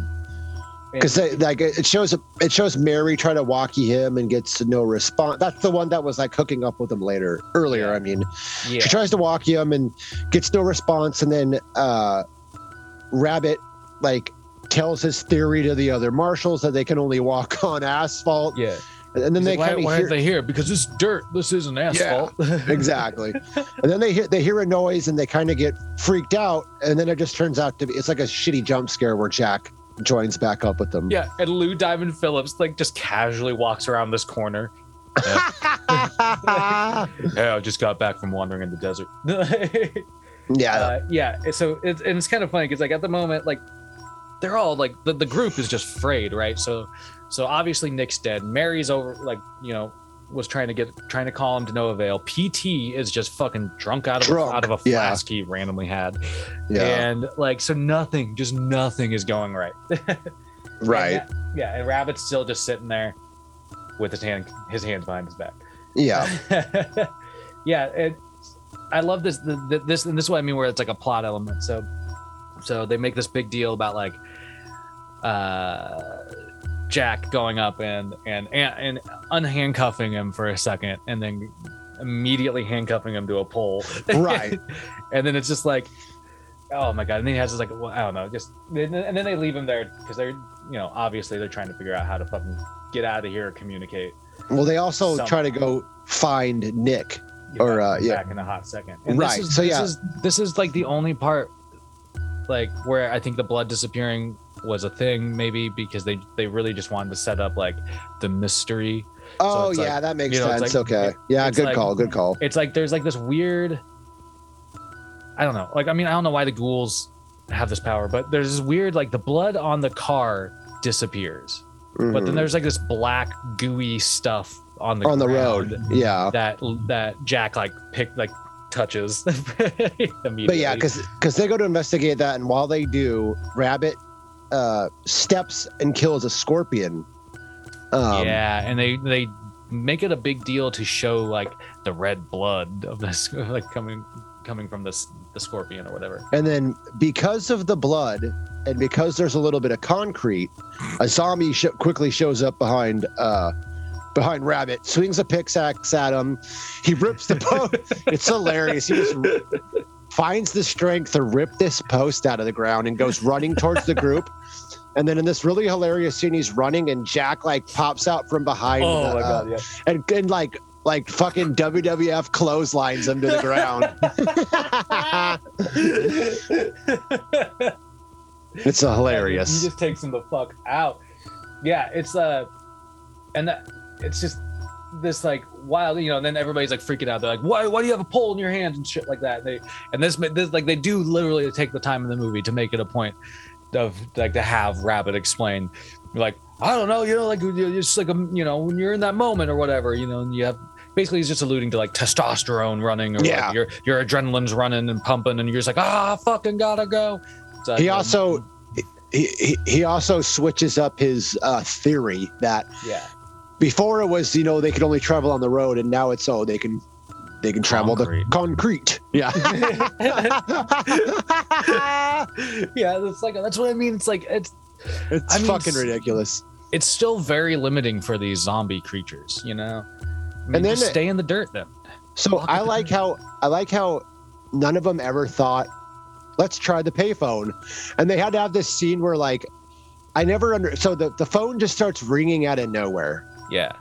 [SPEAKER 3] Because like it shows it shows Mary try to walkie him and gets no response. That's the one that was like hooking up with him later earlier.
[SPEAKER 2] Yeah.
[SPEAKER 3] I mean,
[SPEAKER 2] yeah
[SPEAKER 3] she tries to walkie him and gets no response, and then uh, Rabbit like tells his theory to the other marshals that they can only walk on asphalt,
[SPEAKER 2] yeah.
[SPEAKER 3] And then
[SPEAKER 2] He's
[SPEAKER 3] they
[SPEAKER 2] like,
[SPEAKER 3] kind
[SPEAKER 2] why,
[SPEAKER 3] of
[SPEAKER 2] why
[SPEAKER 3] hear
[SPEAKER 2] are they here? Because it's dirt. This isn't asphalt.
[SPEAKER 3] Yeah, exactly, and then they hear they hear a noise and they kind of get freaked out, and then it just turns out to be it's like a shitty jump scare where Jack joins back up with them.
[SPEAKER 2] yeah. And lou diamond phillips like just casually walks around this corner. Yeah. I just got back from wandering in the desert.
[SPEAKER 3] Yeah.
[SPEAKER 2] uh, yeah. So it's and it's kind of funny because like at the moment like they're all like the, the group is just frayed right so so obviously nick's dead mary's over like you know was trying to get trying to call him to no avail pt is just fucking drunk out of
[SPEAKER 3] Drunk,
[SPEAKER 2] a, out of a
[SPEAKER 3] yeah.
[SPEAKER 2] flask he randomly had
[SPEAKER 3] yeah.
[SPEAKER 2] and like so nothing just nothing is going right
[SPEAKER 3] right.
[SPEAKER 2] And yeah and rabbit's still just sitting there with his hand his hands behind his back
[SPEAKER 3] Yeah.
[SPEAKER 2] yeah it i love this the, the, this and this is what i mean where it's like a plot element so so they make this big deal about like uh jack going up and and and, and unhandcuffing him for a second and then immediately handcuffing him to a pole
[SPEAKER 3] Right.
[SPEAKER 2] and then it's just like oh my god and then he has this like well, i don't know just and then they leave him there because they're you know obviously they're trying to figure out how to fucking get out of here or communicate
[SPEAKER 3] Well, they also
[SPEAKER 2] Some-
[SPEAKER 3] try to go find Nick.
[SPEAKER 2] Get
[SPEAKER 3] Or, uh, yeah.
[SPEAKER 2] back in a hot second. And
[SPEAKER 3] Right,
[SPEAKER 2] is,
[SPEAKER 3] so
[SPEAKER 2] this
[SPEAKER 3] yeah.
[SPEAKER 2] is this is like the only part, like where I think the blood disappearing was a thing, maybe because they they really just wanted to set up like the mystery.
[SPEAKER 3] Oh
[SPEAKER 2] it's
[SPEAKER 3] yeah,
[SPEAKER 2] like-
[SPEAKER 3] that makes
[SPEAKER 2] you know,
[SPEAKER 3] sense.
[SPEAKER 2] like-
[SPEAKER 3] okay. Yeah, good
[SPEAKER 2] like-
[SPEAKER 3] call. Good call.
[SPEAKER 2] It's like there's like this weird. I don't know. Like I mean, I don't know why the ghouls have this power, but there's this weird like the blood on the car disappears, but then
[SPEAKER 3] Mhm.
[SPEAKER 2] there's like this black gooey stuff on the
[SPEAKER 3] on the road. Yeah.
[SPEAKER 2] that that Jack like pick like touches immediately.
[SPEAKER 3] But yeah, because because they go to investigate that, and while they do, Rabbit uh, steps and kills a scorpion. Um,
[SPEAKER 2] yeah, and they they make it a big deal to show like the red blood of this like coming coming from this the scorpion or whatever.
[SPEAKER 3] And then because of the blood, and because there's a little bit of concrete, a zombie sh- quickly shows up behind. Uh, Behind Rabbit, swings a pickaxe at him. He rips the post. it's hilarious. He just finds the strength to rip this post out of the ground and goes running towards the group. And then in this really hilarious scene, he's running and Jack like pops out from behind.
[SPEAKER 2] Oh
[SPEAKER 3] the,
[SPEAKER 2] my
[SPEAKER 3] uh,
[SPEAKER 2] yeah.
[SPEAKER 3] and, and like like fucking WWF clotheslines him to the ground. it's a hilarious.
[SPEAKER 2] He just takes him the fuck out. Yeah, it's uh and that it's just this like wild, you know, and then everybody's like freaking out. They're like, "Why? Why do you have a pole in your hands and shit like that?" They and this, this like they do literally take the time in the movie to make it a point of like to have Rabbit explain, like, I don't know, you know, like you're just like a, you know, when you're in that moment or whatever, you know, and you have basically he's just alluding to like testosterone running or
[SPEAKER 3] Yeah.
[SPEAKER 2] like your your adrenaline's running and pumping, and you're just like, ah, fucking gotta go. So,
[SPEAKER 3] He
[SPEAKER 2] know,
[SPEAKER 3] also he, he, he also switches up his uh, theory that
[SPEAKER 2] yeah.
[SPEAKER 3] Before it was you know they could only travel on the road and now it's oh they can they can travel
[SPEAKER 2] Concrete.
[SPEAKER 3] the concrete. Yeah.
[SPEAKER 2] yeah, that's like that's what I mean. It's like it's
[SPEAKER 3] it's
[SPEAKER 2] I mean,
[SPEAKER 3] fucking
[SPEAKER 2] s-
[SPEAKER 3] ridiculous.
[SPEAKER 2] it's still very limiting for these zombie creatures, you know. I mean,
[SPEAKER 3] And then
[SPEAKER 2] just stay in the dirt then.
[SPEAKER 3] So
[SPEAKER 2] Walk
[SPEAKER 3] I like
[SPEAKER 2] the-
[SPEAKER 3] how I like how none of them ever thought, let's try the payphone, and they had to have this scene where like, I never under so the the phone just starts ringing out of nowhere.
[SPEAKER 2] Yeah,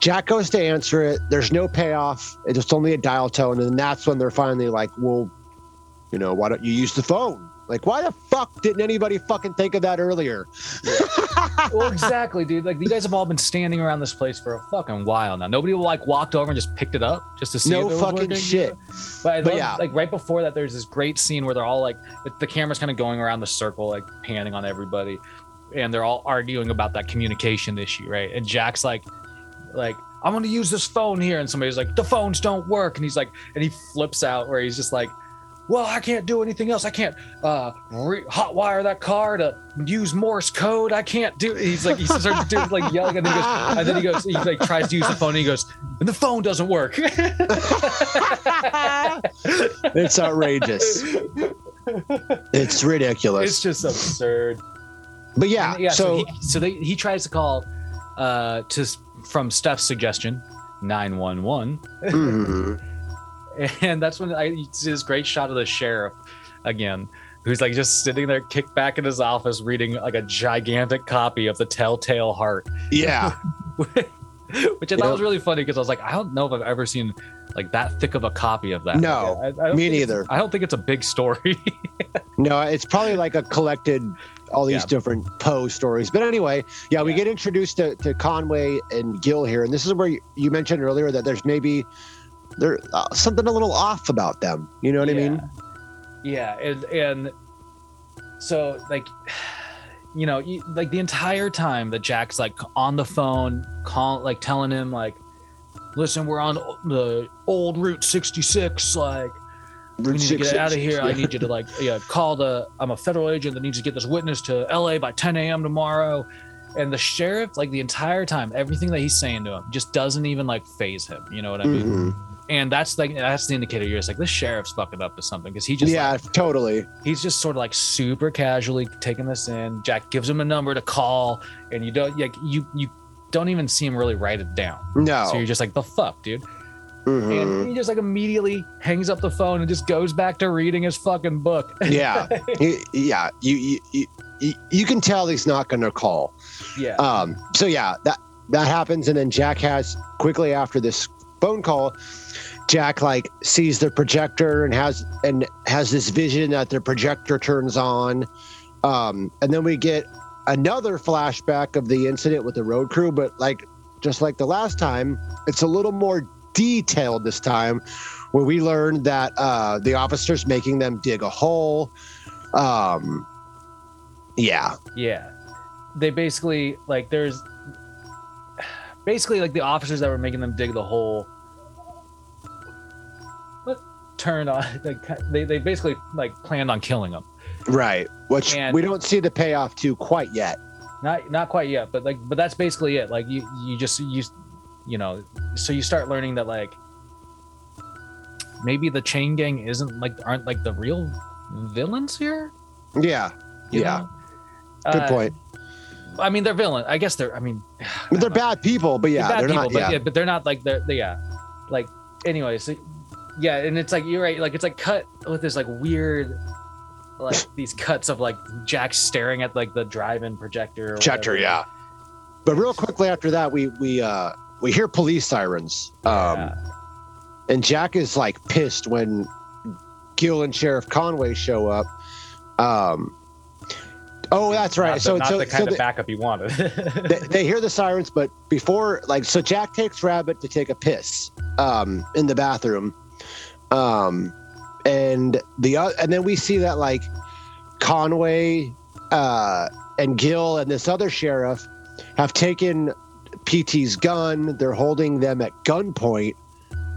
[SPEAKER 3] Jack goes to answer it. There's no payoff. It's just only a dial tone, and that's when they're finally like, well, you know, why don't you use the phone? Like, why the fuck didn't anybody fucking think of that earlier?
[SPEAKER 2] well, exactly, dude. Like you guys have all been standing around this place for a fucking while now. Nobody like walked over and just picked it up just to see.
[SPEAKER 3] No
[SPEAKER 2] if it
[SPEAKER 3] fucking
[SPEAKER 2] working.
[SPEAKER 3] shit.
[SPEAKER 2] But, I
[SPEAKER 3] But
[SPEAKER 2] love,
[SPEAKER 3] yeah.
[SPEAKER 2] like right before that, there's this great scene where they're all like, the- the camera's kind of going around the circle, like panning on everybody, and they're all arguing about that communication issue, right? And Jack's like, like. I'm gonna use this phone here, and somebody's like, "The phones don't work," and he's like, and he flips out where he's just like, "Well, I can't do anything else. I can't uh, re- hotwire that car to use Morse code. I can't do." He's like, he starts doing like yelling, and then he goes, and then he goes, he like tries to use the phone, and he goes, and the phone doesn't work.
[SPEAKER 3] It's outrageous. it's ridiculous.
[SPEAKER 2] it's just absurd.
[SPEAKER 3] but yeah,
[SPEAKER 2] And, yeah. So,
[SPEAKER 3] so,
[SPEAKER 2] he, so they, he tries to call uh, to from Steph's suggestion, nine one one,
[SPEAKER 3] Mhm.
[SPEAKER 2] and that's when I see this great shot of the sheriff again. Who's like just sitting there, kicked back in his office, reading like a gigantic copy of the Telltale Heart,
[SPEAKER 3] yeah,
[SPEAKER 2] which I thought was really funny because I was like, I don't know if I've ever seen like that thick of a copy of that.
[SPEAKER 3] No,
[SPEAKER 2] I, I
[SPEAKER 3] me neither.
[SPEAKER 2] I don't think it's a big story.
[SPEAKER 3] no, it's probably like a collected all these
[SPEAKER 2] Yeah.
[SPEAKER 3] different Poe stories. But anyway, yeah, we get introduced to, to Conway and Gil here, and this is where you, you mentioned earlier that there's maybe there uh, something a little off about them. You know what I mean?
[SPEAKER 2] Yeah, and and so like, you know, you, like the entire time that Jack's like on the phone, call like telling him like, listen, we're on the old Route 66, like. We need to get out of here. I need you to like, yeah, call the. I'm a federal agent that needs to get this witness to L.A. by 10 a.m. tomorrow. And the sheriff, like the entire time, everything that he's saying to him just doesn't even like phase him. You know what I mean?
[SPEAKER 3] Mhm.
[SPEAKER 2] And that's like that's the indicator. You're just like this sheriff's fucking up to something because he just
[SPEAKER 3] Yeah,
[SPEAKER 2] like,
[SPEAKER 3] totally.
[SPEAKER 2] he's just sort of like super casually taking this in. Jack gives him a number to call, and you don't like you you don't even see him really write it down.
[SPEAKER 3] No.
[SPEAKER 2] So you're just like the fuck, dude.
[SPEAKER 3] Mhm.
[SPEAKER 2] And he just like immediately hangs up the phone and just goes back to reading his fucking book.
[SPEAKER 3] yeah, yeah. You, you you you you can tell he's not going to call.
[SPEAKER 2] yeah.
[SPEAKER 3] Um, so yeah, that that happens, and then Jack has quickly after this phone call, Jack like sees the projector and has and has this vision that the projector turns on, um, and then we get another flashback of the incident with the road crew, but like just like the last time, it's a little more detailed this time, where we learned that uh, the officers making them dig a hole. Um, yeah,
[SPEAKER 2] Yeah. They basically like there's basically like the officers that were making them dig the hole what turned on like they, they basically like planned on killing them.
[SPEAKER 3] Right. Which
[SPEAKER 2] And-
[SPEAKER 3] we don't see the payoff to quite yet.
[SPEAKER 2] Not not quite yet, but like but that's basically it. Like you you just you you know, so you start learning that like maybe the chain gang isn't like aren't like the real villains here.
[SPEAKER 3] Yeah.
[SPEAKER 2] you
[SPEAKER 3] yeah.
[SPEAKER 2] know?
[SPEAKER 3] Good
[SPEAKER 2] Uh,
[SPEAKER 3] point.
[SPEAKER 2] I mean, they're villain. I guess they're. I mean,
[SPEAKER 3] But they're bad people, but yeah,
[SPEAKER 2] they're bad
[SPEAKER 3] they're
[SPEAKER 2] people,
[SPEAKER 3] not.
[SPEAKER 2] but
[SPEAKER 3] Yeah.
[SPEAKER 2] yeah, but they're not like they're they, yeah, like anyways, So yeah, and it's like you're right. Like it's like cut with this like weird, like these cuts of like Jack staring at like the drive-in projector. Or
[SPEAKER 3] Projector, yeah. But real quickly after that, we we uh we hear police sirens. Um
[SPEAKER 2] Yeah.
[SPEAKER 3] and Jack is like pissed when Gil and Sheriff Conway show up. Um Oh, that's right.
[SPEAKER 2] Not the,
[SPEAKER 3] so
[SPEAKER 2] not
[SPEAKER 3] so,
[SPEAKER 2] the
[SPEAKER 3] so
[SPEAKER 2] kind
[SPEAKER 3] they,
[SPEAKER 2] of backup you wanted.
[SPEAKER 3] they, they hear the sirens, but before like so Jack takes Rabbit to take a piss um in the bathroom. Um and the uh, and then we see that like Conway uh and Gil and this other sheriff have taken PT's gun. They're holding them at gunpoint.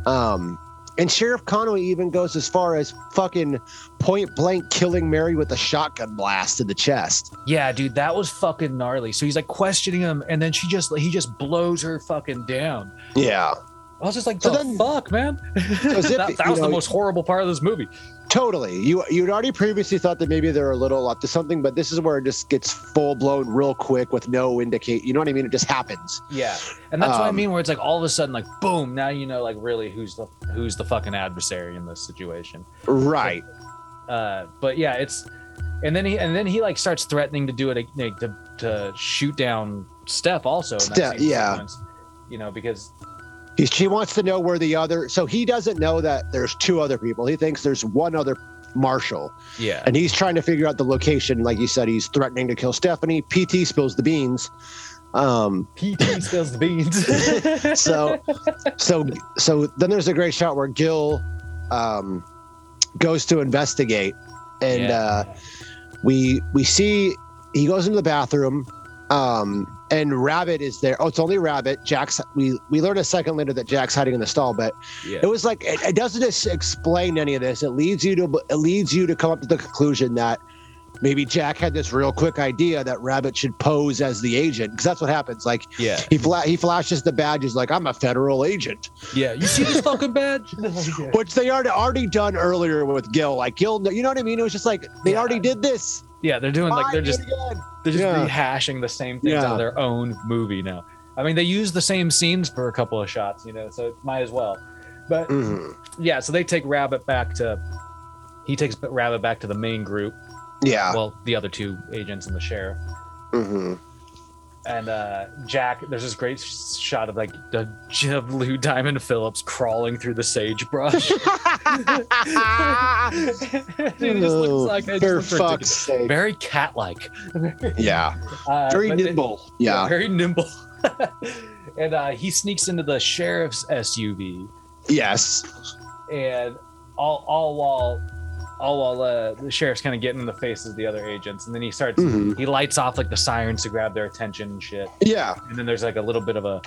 [SPEAKER 3] Um and Sheriff Conway even goes as far as fucking point blank killing Mary with a shotgun blast in the chest.
[SPEAKER 2] yeah, dude, that was fucking gnarly. So he's like questioning him, and then she just he just blows her fucking down.
[SPEAKER 3] Yeah.
[SPEAKER 2] I was just like,
[SPEAKER 3] So
[SPEAKER 2] the
[SPEAKER 3] then-
[SPEAKER 2] fuck, man.
[SPEAKER 3] if,
[SPEAKER 2] that that was the most horrible part of this movie.
[SPEAKER 3] Totally. You you'd already previously thought that maybe they're a little up to something, but this is where it just gets full blown real quick with no indicate. You know what I mean? It just happens.
[SPEAKER 2] Yeah, and that's what I
[SPEAKER 3] Um,
[SPEAKER 2] mean. Where it's like all of a sudden, like boom, now you know, like really who's the who's the fucking adversary in this situation.
[SPEAKER 3] Right.
[SPEAKER 2] Uh, but yeah, it's and then he and then he like starts threatening to do it like, to to shoot down Steph also.
[SPEAKER 3] Steph, yeah.
[SPEAKER 2] sequence, you know because
[SPEAKER 3] she wants to know where the other. So he doesn't know that there's two other people. He thinks there's one other marshal,
[SPEAKER 2] Yeah.
[SPEAKER 3] and he's trying to figure out the location. Like you said, he's threatening to kill Stephanie. PT spills the beans. Um,
[SPEAKER 2] PT spills the beans.
[SPEAKER 3] so so so then there's a great shot where Gil um, goes to investigate, and
[SPEAKER 2] Yeah.
[SPEAKER 3] uh, we we see he goes into the bathroom, um, and Rabbit is there. Oh, it's only Rabbit. Jack's. We we learn a second later that Jack's hiding in the stall, but
[SPEAKER 2] yeah.
[SPEAKER 3] it was like it, it doesn't just explain any of this. It leads you to it leads you to come up to the conclusion that. Maybe Jack had this real quick idea that Rabbit should pose as the agent because that's what happens. Like
[SPEAKER 2] Yeah.
[SPEAKER 3] he fla- he flashes the badge. He's like, "I'm a federal agent,"
[SPEAKER 2] Yeah. You see this fucking badge?
[SPEAKER 3] which they already already done earlier with Gil. Like Gil, you know what I mean? It was just like they
[SPEAKER 2] Yeah.
[SPEAKER 3] already did this.
[SPEAKER 2] Yeah, they're doing like they're just they're just
[SPEAKER 3] Yeah.
[SPEAKER 2] rehashing the same things out of their own movie now. I mean, they use the same scenes for a couple of shots, you know, so it might as well. But
[SPEAKER 3] Mhm.
[SPEAKER 2] yeah, so they take Rabbit back to he takes Rabbit back to the main group.
[SPEAKER 3] Yeah.
[SPEAKER 2] Well, the other two agents and the sheriff.
[SPEAKER 3] Mhm.
[SPEAKER 2] And uh, Jack, there's this great shot of like the of Lou Diamond Phillips crawling through the sagebrush. it just looks like it just
[SPEAKER 3] For fuck's sake.
[SPEAKER 2] very cat-like.
[SPEAKER 3] Yeah.
[SPEAKER 2] Uh,
[SPEAKER 3] Very
[SPEAKER 2] but it-
[SPEAKER 3] nimble. Yeah.
[SPEAKER 2] very nimble. and uh, he sneaks into the sheriff's SUV,
[SPEAKER 3] Yes.
[SPEAKER 2] and all all while all while uh, the sheriff's kind of getting in the faces of the other agents, and then he starts
[SPEAKER 3] Mhm.
[SPEAKER 2] he lights off like the sirens to grab their attention and shit,
[SPEAKER 3] Yeah.
[SPEAKER 2] and then there's like a little bit of a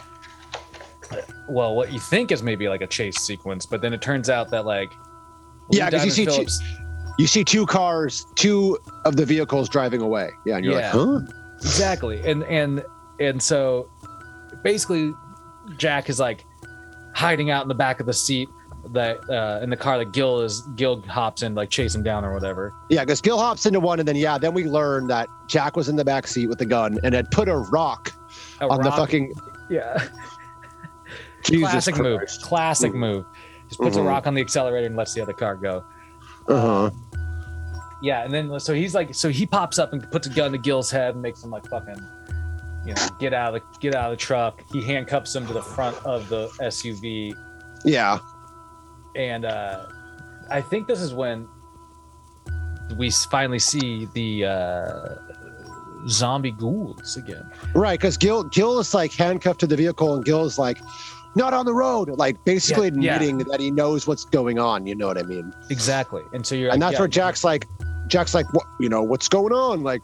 [SPEAKER 2] well, what you think is maybe like a chase sequence, but then it turns out that like
[SPEAKER 3] Yeah, because you see two- You see two cars, two of the vehicles driving away. Yeah, and you're
[SPEAKER 2] Yeah.
[SPEAKER 3] like, huh?
[SPEAKER 2] exactly and and and so basically jack is like hiding out in the back of the seat that uh in the car that gil is gil hops in like chase him down or whatever
[SPEAKER 3] Yeah, because Gil hops into one, and then yeah, then we learn that Jack was in the back seat with the gun and had put a rock
[SPEAKER 2] A
[SPEAKER 3] on the fucking
[SPEAKER 2] yeah
[SPEAKER 3] Jesus
[SPEAKER 2] classic move
[SPEAKER 3] Christ.
[SPEAKER 2] classic
[SPEAKER 3] Mhm.
[SPEAKER 2] move just puts
[SPEAKER 3] Mhm.
[SPEAKER 2] a rock on the accelerator and lets the other car go
[SPEAKER 3] Uh-huh.
[SPEAKER 2] yeah and then so he's like so he pops up and puts a gun to gil's head and makes him like fucking you know get out of the get out of the truck he handcuffs him to the front of the suv
[SPEAKER 3] Yeah.
[SPEAKER 2] And uh, I think this is when we finally see the uh, zombie ghouls again.
[SPEAKER 3] Right, because Gil Gil is like handcuffed to the vehicle, and Gil is like, not on the road, like basically
[SPEAKER 2] Yeah, yeah.
[SPEAKER 3] admitting that he knows what's going on. You know what I mean?
[SPEAKER 2] Exactly, and so you're
[SPEAKER 3] and
[SPEAKER 2] like,
[SPEAKER 3] that's
[SPEAKER 2] yeah,
[SPEAKER 3] where Jack's like, Jack's like, what? You know what's going on? Like,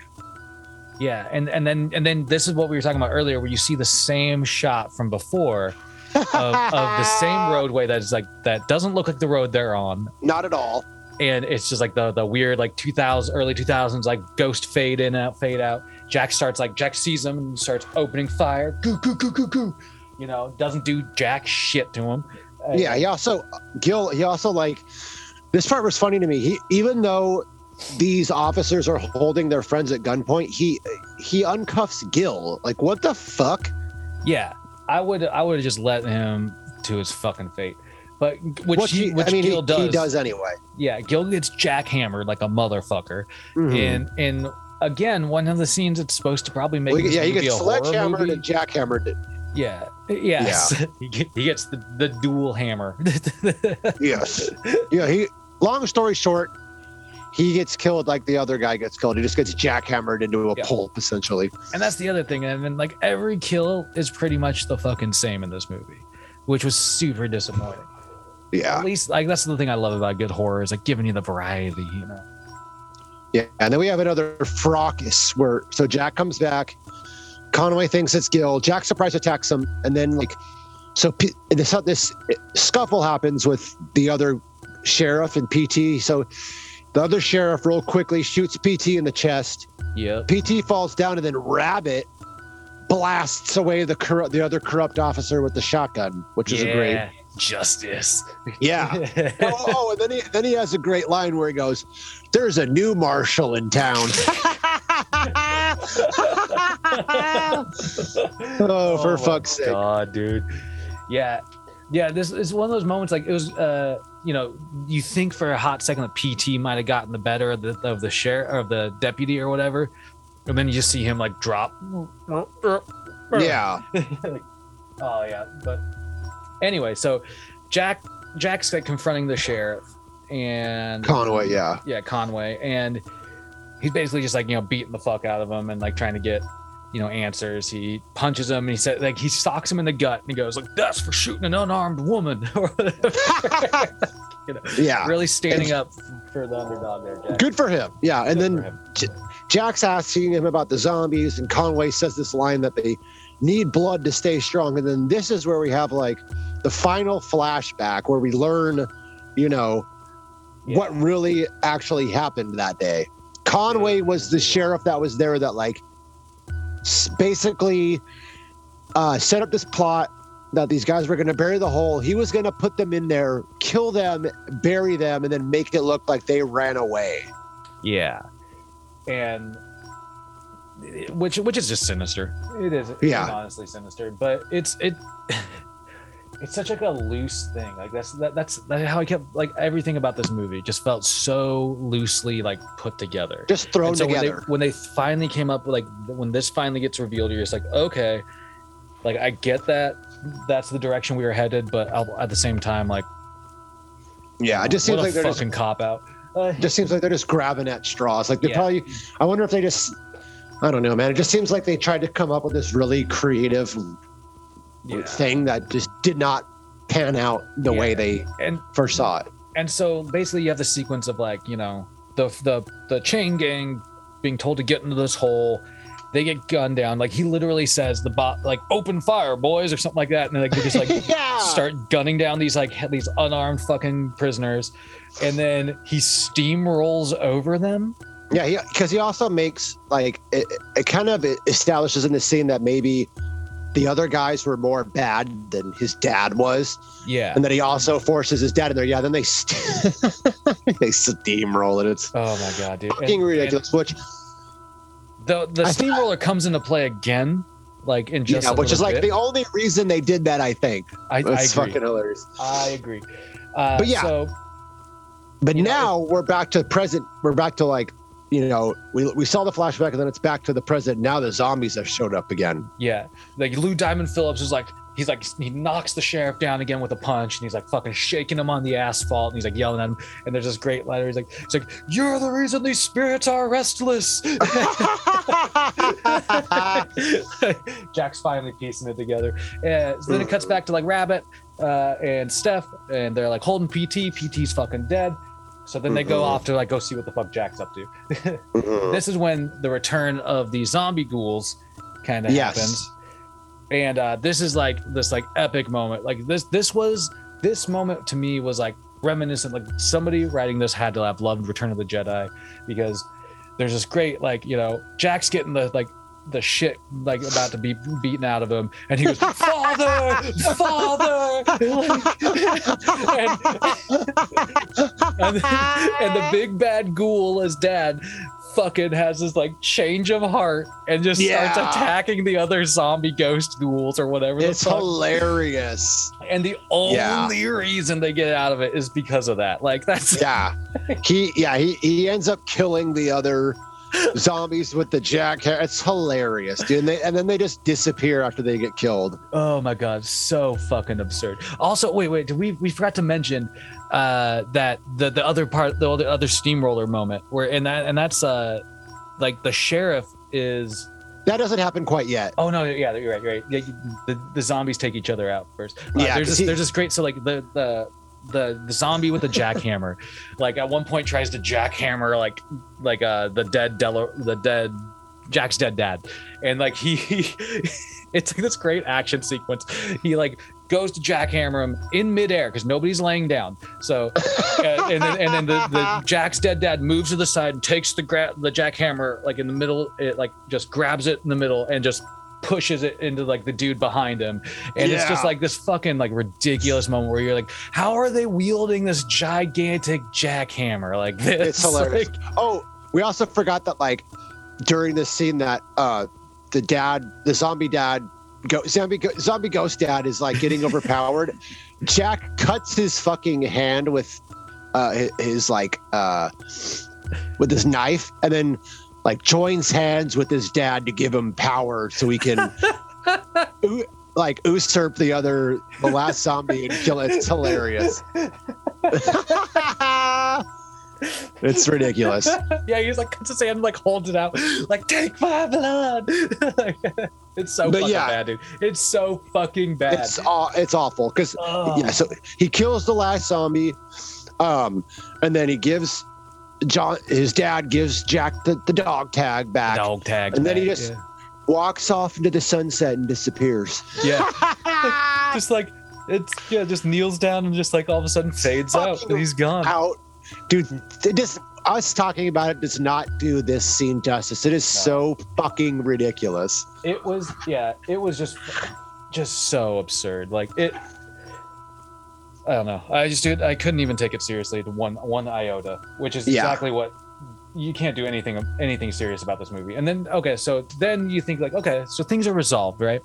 [SPEAKER 2] yeah, and and then and then this is what we were talking about earlier, where you see the same shot from before of, of the same roadway that is like that doesn't look like the road they're on.
[SPEAKER 3] Not at all.
[SPEAKER 2] and it's just like the the weird like 2000 early 2000s like ghost fade in out fade out jack starts like jack sees him and starts opening fire goo goo goo goo goo you know doesn't do jack shit to him Uh,
[SPEAKER 3] Yeah, he also Gil. He also like this part was funny to me. He even though these officers are holding their friends at gunpoint, he he uncuffs Gil. Like, what the fuck?
[SPEAKER 2] yeah i would i would have just let him to his fucking fate but which,
[SPEAKER 3] What
[SPEAKER 2] he, which
[SPEAKER 3] I mean,
[SPEAKER 2] Gil
[SPEAKER 3] he,
[SPEAKER 2] does,
[SPEAKER 3] he does anyway.
[SPEAKER 2] yeah Gil gets jackhammered like a motherfucker
[SPEAKER 3] Mhm.
[SPEAKER 2] and and again one of the scenes it's supposed to probably make
[SPEAKER 3] Well, yeah, he gets sledgehammered and jackhammered.
[SPEAKER 2] yeah yes he, get, he gets the, the dual hammer
[SPEAKER 3] Yes. Yeah. He. Long story short, he gets killed like the other guy gets killed. He just gets jackhammered into a
[SPEAKER 2] Yeah.
[SPEAKER 3] pulp, essentially.
[SPEAKER 2] And that's the other thing. And then like every kill is pretty much the fucking same in this movie, which was super disappointing.
[SPEAKER 3] Yeah.
[SPEAKER 2] At least like that's the thing I love about good horror is like giving you the variety, you know.
[SPEAKER 3] Yeah, and then we have another fracas where so Jack comes back. Conway thinks it's Gil. Jack surprise attacks him, and then like so P- this this scuffle happens with the other sheriff and PT. So the other sheriff real quickly shoots PT in the chest.
[SPEAKER 2] Yeah.
[SPEAKER 3] PT falls down, and then Rabbit blasts away the corrupt the other corrupt officer with the shotgun, which is a great.
[SPEAKER 2] justice.
[SPEAKER 3] Yeah. oh, oh, and then he then he has a great line where he goes, "There's a new marshal in town." oh, for
[SPEAKER 2] my
[SPEAKER 3] fuck's sake!
[SPEAKER 2] God, dude. Yeah. Yeah, this is one of those moments like it was uh you know, you think for a hot second that PT might have gotten the better of the of the sheriff of the deputy or whatever. And then you just see him like drop.
[SPEAKER 3] Yeah,
[SPEAKER 2] Like, oh yeah, but anyway, so Jack Jack's like confronting the sheriff, and
[SPEAKER 3] Conway, yeah.
[SPEAKER 2] yeah, Conway, and he's basically just like you know beating the fuck out of him and like trying to get you know answers. He punches him and he said like he socks him in the gut and he goes like that's for shooting an unarmed woman you know,
[SPEAKER 3] Yeah.
[SPEAKER 2] really standing up for the underdog there. Jack.
[SPEAKER 3] Good for him. Yeah. And
[SPEAKER 2] Good
[SPEAKER 3] then
[SPEAKER 2] him.
[SPEAKER 3] Jack's asking him about the zombies, and Conway says this line that they need blood to stay strong. And then this is where we have like the final flashback where we learn, you know,
[SPEAKER 2] Yeah.
[SPEAKER 3] what really actually happened that day. Conway was the sheriff that was there that like basically uh, set up this plot that these guys were going to bury the hole. He was going to put them in there, kill them, bury them, and then make it look like they ran away.
[SPEAKER 2] Yeah, and which which is just sinister. It is. It's
[SPEAKER 3] Yeah.
[SPEAKER 2] honestly sinister, but it's it. It's such like a loose thing. Like that's that, that's that's how I kept like everything about this movie just felt so loosely like put together.
[SPEAKER 3] Just thrown
[SPEAKER 2] so
[SPEAKER 3] together.
[SPEAKER 2] When they, when they finally came up with like when this finally gets revealed, you're just like, okay, like I get that that's the direction we were headed, but I'll, at the same time, like
[SPEAKER 3] yeah, it just seems like they're just
[SPEAKER 2] fucking cop out. Uh,
[SPEAKER 3] just seems like they're just grabbing at straws. Like they
[SPEAKER 2] Yeah.
[SPEAKER 3] probably. I wonder if they just. I don't know, man. It just seems like they tried to come up with this really creative
[SPEAKER 2] yeah.
[SPEAKER 3] thing that just did not pan out the way they
[SPEAKER 2] and
[SPEAKER 3] first saw it.
[SPEAKER 2] and so basically you have the sequence of like you know the the the chain gang being told to get into this hole they get gunned down like he literally says the bot like open fire boys or something like that and like they just like
[SPEAKER 3] yeah.
[SPEAKER 2] start gunning down these like these unarmed fucking prisoners and then he steamrolls over them
[SPEAKER 3] Yeah, because he, also makes like it, it kind of establishes in the scene that maybe the other guys were more bad than his dad was,
[SPEAKER 2] yeah
[SPEAKER 3] and then he also forces his dad in there. Yeah, then they st- they steamroll it. It's
[SPEAKER 2] oh my god dude
[SPEAKER 3] fucking
[SPEAKER 2] And-
[SPEAKER 3] ridiculous. Which
[SPEAKER 2] the the
[SPEAKER 3] I-
[SPEAKER 2] steamroller comes into play again like in just
[SPEAKER 3] yeah, which is like
[SPEAKER 2] bit.
[SPEAKER 3] the only reason they did that. I think
[SPEAKER 2] I, I agree
[SPEAKER 3] fucking hilarious.
[SPEAKER 2] I agree uh,
[SPEAKER 3] But yeah.
[SPEAKER 2] so
[SPEAKER 3] But
[SPEAKER 2] You know,
[SPEAKER 3] now we're back to present. We're back to like, you know, we, we saw the flashback and then it's back to the present. Now the zombies have showed up again.
[SPEAKER 2] Yeah, like Lou Diamond Phillips is like he's like he knocks the sheriff down again with a punch, and he's like fucking shaking him on the asphalt, and he's like yelling at him, and there's this great letter. He's like, he's like, "You're the reason these spirits are restless." Jack's finally piecing it together. And so then it cuts back to like Rabbit uh, and Steph, and they're like holding PT. PT's fucking dead. So then they go
[SPEAKER 3] Mhm.
[SPEAKER 2] off to like go see what the fuck Jack's up to.
[SPEAKER 3] Mhm.
[SPEAKER 2] this is when the return of the zombie ghouls kind of
[SPEAKER 3] Yes.
[SPEAKER 2] happens and uh this is like this like epic moment like this this was this moment to me was like reminiscent like somebody writing this had to have loved return of the jedi because there's this great like you know jack's getting the like the shit like about to be beaten out of him and he goes father father! And, and, and the big bad ghoul as dad fucking has this like change of heart and just starts attacking the other zombie ghost ghouls or whatever the
[SPEAKER 3] it's hilarious.
[SPEAKER 2] and the only
[SPEAKER 3] Yeah.
[SPEAKER 2] reason they get out of it is because of that. Like that's
[SPEAKER 3] Yeah, he yeah he he ends up killing the other zombies with the jack. It's hilarious, dude. And, they, and then they just disappear after they get killed.
[SPEAKER 2] Oh my god, so fucking absurd. Also, wait, wait, did we we forgot to mention uh that the the other part the other other steamroller moment where and that and that's uh like the sheriff is
[SPEAKER 3] That doesn't happen quite yet.
[SPEAKER 2] oh no yeah you're right you're right yeah, you- the, the zombies take each other out first Uh,
[SPEAKER 3] Yeah,
[SPEAKER 2] there's this
[SPEAKER 3] he-
[SPEAKER 2] there's this great so like the the the, the zombie with the jackhammer. Like at one point tries to jackhammer like like uh the dead Del- the dead Jack's dead dad. And like he, he it's like this great action sequence. He like goes to jackhammer him in midair because nobody's laying down. So uh, and then, and then the, the Jack's dead dad moves to the side and takes the gra- the jackhammer like in the middle it like just grabs it in the middle and just pushes it into like the dude behind him and it's just like this fucking like ridiculous moment where you're like how are they wielding this gigantic jackhammer like this
[SPEAKER 3] It's hilarious.
[SPEAKER 2] Like,
[SPEAKER 3] Oh, we also forgot that like during this scene that uh the dad, the zombie dad, go, zombie go, zombie ghost dad is like getting overpowered. Jack cuts his fucking hand with uh his, his like uh with his knife and then like joins hands with his dad to give him power so he can like usurp the other the last zombie and kill it. It's hilarious. It's ridiculous.
[SPEAKER 2] yeah, he's like cuts his hand, and, like holds it out, like take my blood. it's so
[SPEAKER 3] But
[SPEAKER 2] fucking
[SPEAKER 3] yeah.
[SPEAKER 2] bad, dude. It's so fucking bad.
[SPEAKER 3] It's aw- it's awful because yeah, so he kills the last zombie, um, and then he gives John his dad gives Jack the, the dog tag back,
[SPEAKER 2] dog tag.
[SPEAKER 3] And then he
[SPEAKER 2] back,
[SPEAKER 3] just- walks off into the sunset and disappears.
[SPEAKER 2] yeah, yeah. just like it's yeah, just kneels down and just like all of a sudden fades out, and he's gone.
[SPEAKER 3] Out, dude. It just us talking about it does not do this scene justice. It is so fucking ridiculous.
[SPEAKER 2] It was yeah, it was just just so absurd. Like it. I don't know. I just dude, I couldn't even take it seriously to one one iota, which is
[SPEAKER 3] Yeah.
[SPEAKER 2] exactly what you can't do anything anything serious about this movie. And then okay, so then you think like okay, so things are resolved, right?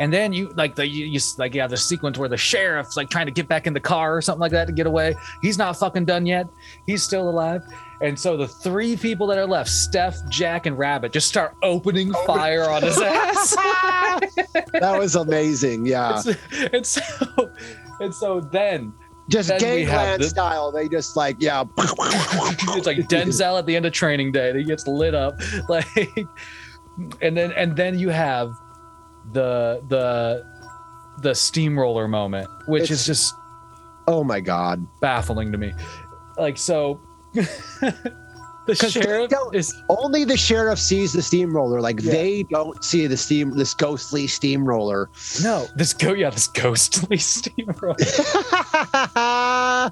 [SPEAKER 2] And then you like the you, you like yeah the sequence where the sheriff's like trying to get back in the car or something like that to get away. He's not fucking done yet. He's still alive. And so the three people that are left, Steph, Jack, and Rabbit, just start opening oh fire on his ass.
[SPEAKER 3] That was amazing. Yeah,
[SPEAKER 2] and, so, and so then
[SPEAKER 3] just
[SPEAKER 2] then
[SPEAKER 3] gangland
[SPEAKER 2] the-
[SPEAKER 3] style. They just like yeah.
[SPEAKER 2] it's like Denzel at the end of Training Day. He gets lit up, like, and then and then you have the the the steamroller moment, which
[SPEAKER 3] It's-
[SPEAKER 2] is just
[SPEAKER 3] Oh my god.
[SPEAKER 2] baffling to me. Like so, the sheriff is
[SPEAKER 3] Only the sheriff sees the steamroller. Like
[SPEAKER 2] Yeah.
[SPEAKER 3] they don't see the steam, this ghostly steamroller.
[SPEAKER 2] no this go yeah this ghostly steamroller.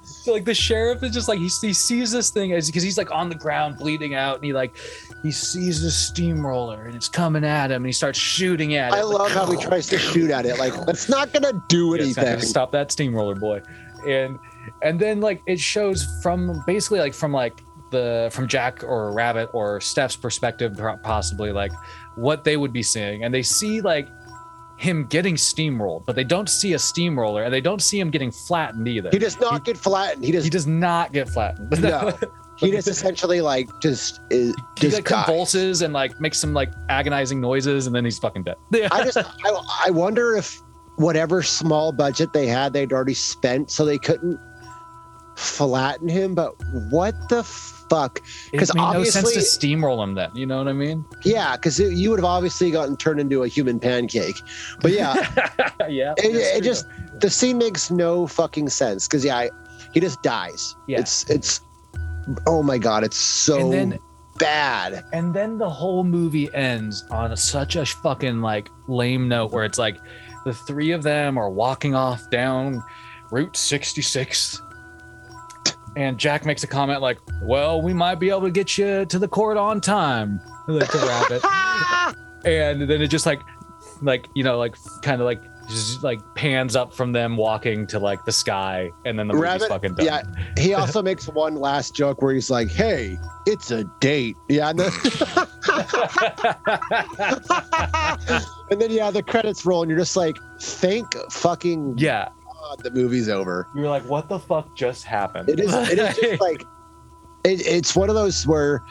[SPEAKER 2] So like the sheriff is just like he, he sees this thing as because he's like on the ground bleeding out and he like he sees this steamroller and it's coming at him and he starts shooting at it.
[SPEAKER 3] I
[SPEAKER 2] like,
[SPEAKER 3] love how he tries to shoot at it. Like it's not gonna do
[SPEAKER 2] Yeah, not gonna
[SPEAKER 3] anything.
[SPEAKER 2] stop that steamroller boy and and then like it shows from basically like from like the from jack or rabbit or steph's perspective possibly like what they would be seeing and they see like him getting steamrolled but they don't see a steamroller and they don't see him getting flattened either
[SPEAKER 3] He does not get flattened. He
[SPEAKER 2] does.
[SPEAKER 3] he
[SPEAKER 2] does not get flattened
[SPEAKER 3] No. he just essentially like just is
[SPEAKER 2] he
[SPEAKER 3] just
[SPEAKER 2] like
[SPEAKER 3] dies.
[SPEAKER 2] convulses and like makes some like agonizing noises and then he's fucking dead
[SPEAKER 3] I just I, I wonder if whatever small budget they had they'd already spent so they couldn't flatten him. But what the fuck?
[SPEAKER 2] it
[SPEAKER 3] 'cause
[SPEAKER 2] made no sense to
[SPEAKER 3] obviously-
[SPEAKER 2] steamroll him then you know what i mean
[SPEAKER 3] Yeah, because you would have obviously gotten turned into a human pancake. But yeah,
[SPEAKER 2] yeah
[SPEAKER 3] it, it just the scene makes no fucking sense because yeah, I, he just dies.
[SPEAKER 2] Yeah.
[SPEAKER 3] It's it's oh my god, it's so
[SPEAKER 2] And then-
[SPEAKER 3] bad.
[SPEAKER 2] And then the whole movie ends on such a fucking like lame note where it's like the three of them are walking off down Route 66. And Jack makes a comment like, Well, we might be able to get you to the court on time. Like to Rabbit. and then it just like like, you know, like kind of like just like pans up from them walking to like the sky and then the movie's
[SPEAKER 3] Rabbit-
[SPEAKER 2] fucking done.
[SPEAKER 3] yeah. He also makes one last joke where he's like, "Hey, it's a date." Yeah, and then yeah, the credits roll, and you're just like, "Thank fucking
[SPEAKER 2] yeah.
[SPEAKER 3] God, the movie's over."
[SPEAKER 2] You're like, what the fuck just happened?
[SPEAKER 3] It is. It is just like, it, it's one of those where,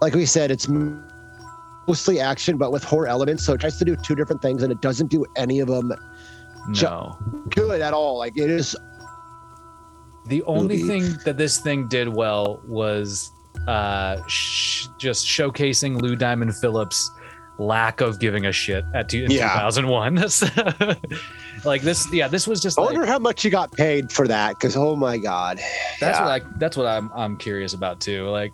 [SPEAKER 3] like we said, it's mostly action, but with horror elements. So it tries to do two different things, and it doesn't do any of them
[SPEAKER 2] no.
[SPEAKER 3] good at all. Like it is.
[SPEAKER 2] The only
[SPEAKER 3] movie.
[SPEAKER 2] thing that this thing did well was uh, sh- just showcasing Lou Diamond Phillips' lack of giving a shit at two- in
[SPEAKER 3] Yeah.
[SPEAKER 2] 2001. like this, yeah, this was just
[SPEAKER 3] I
[SPEAKER 2] like
[SPEAKER 3] wonder how much you got paid for that, because oh my god,
[SPEAKER 2] that's
[SPEAKER 3] Yeah.
[SPEAKER 2] what I that's what I'm I'm curious about too. Like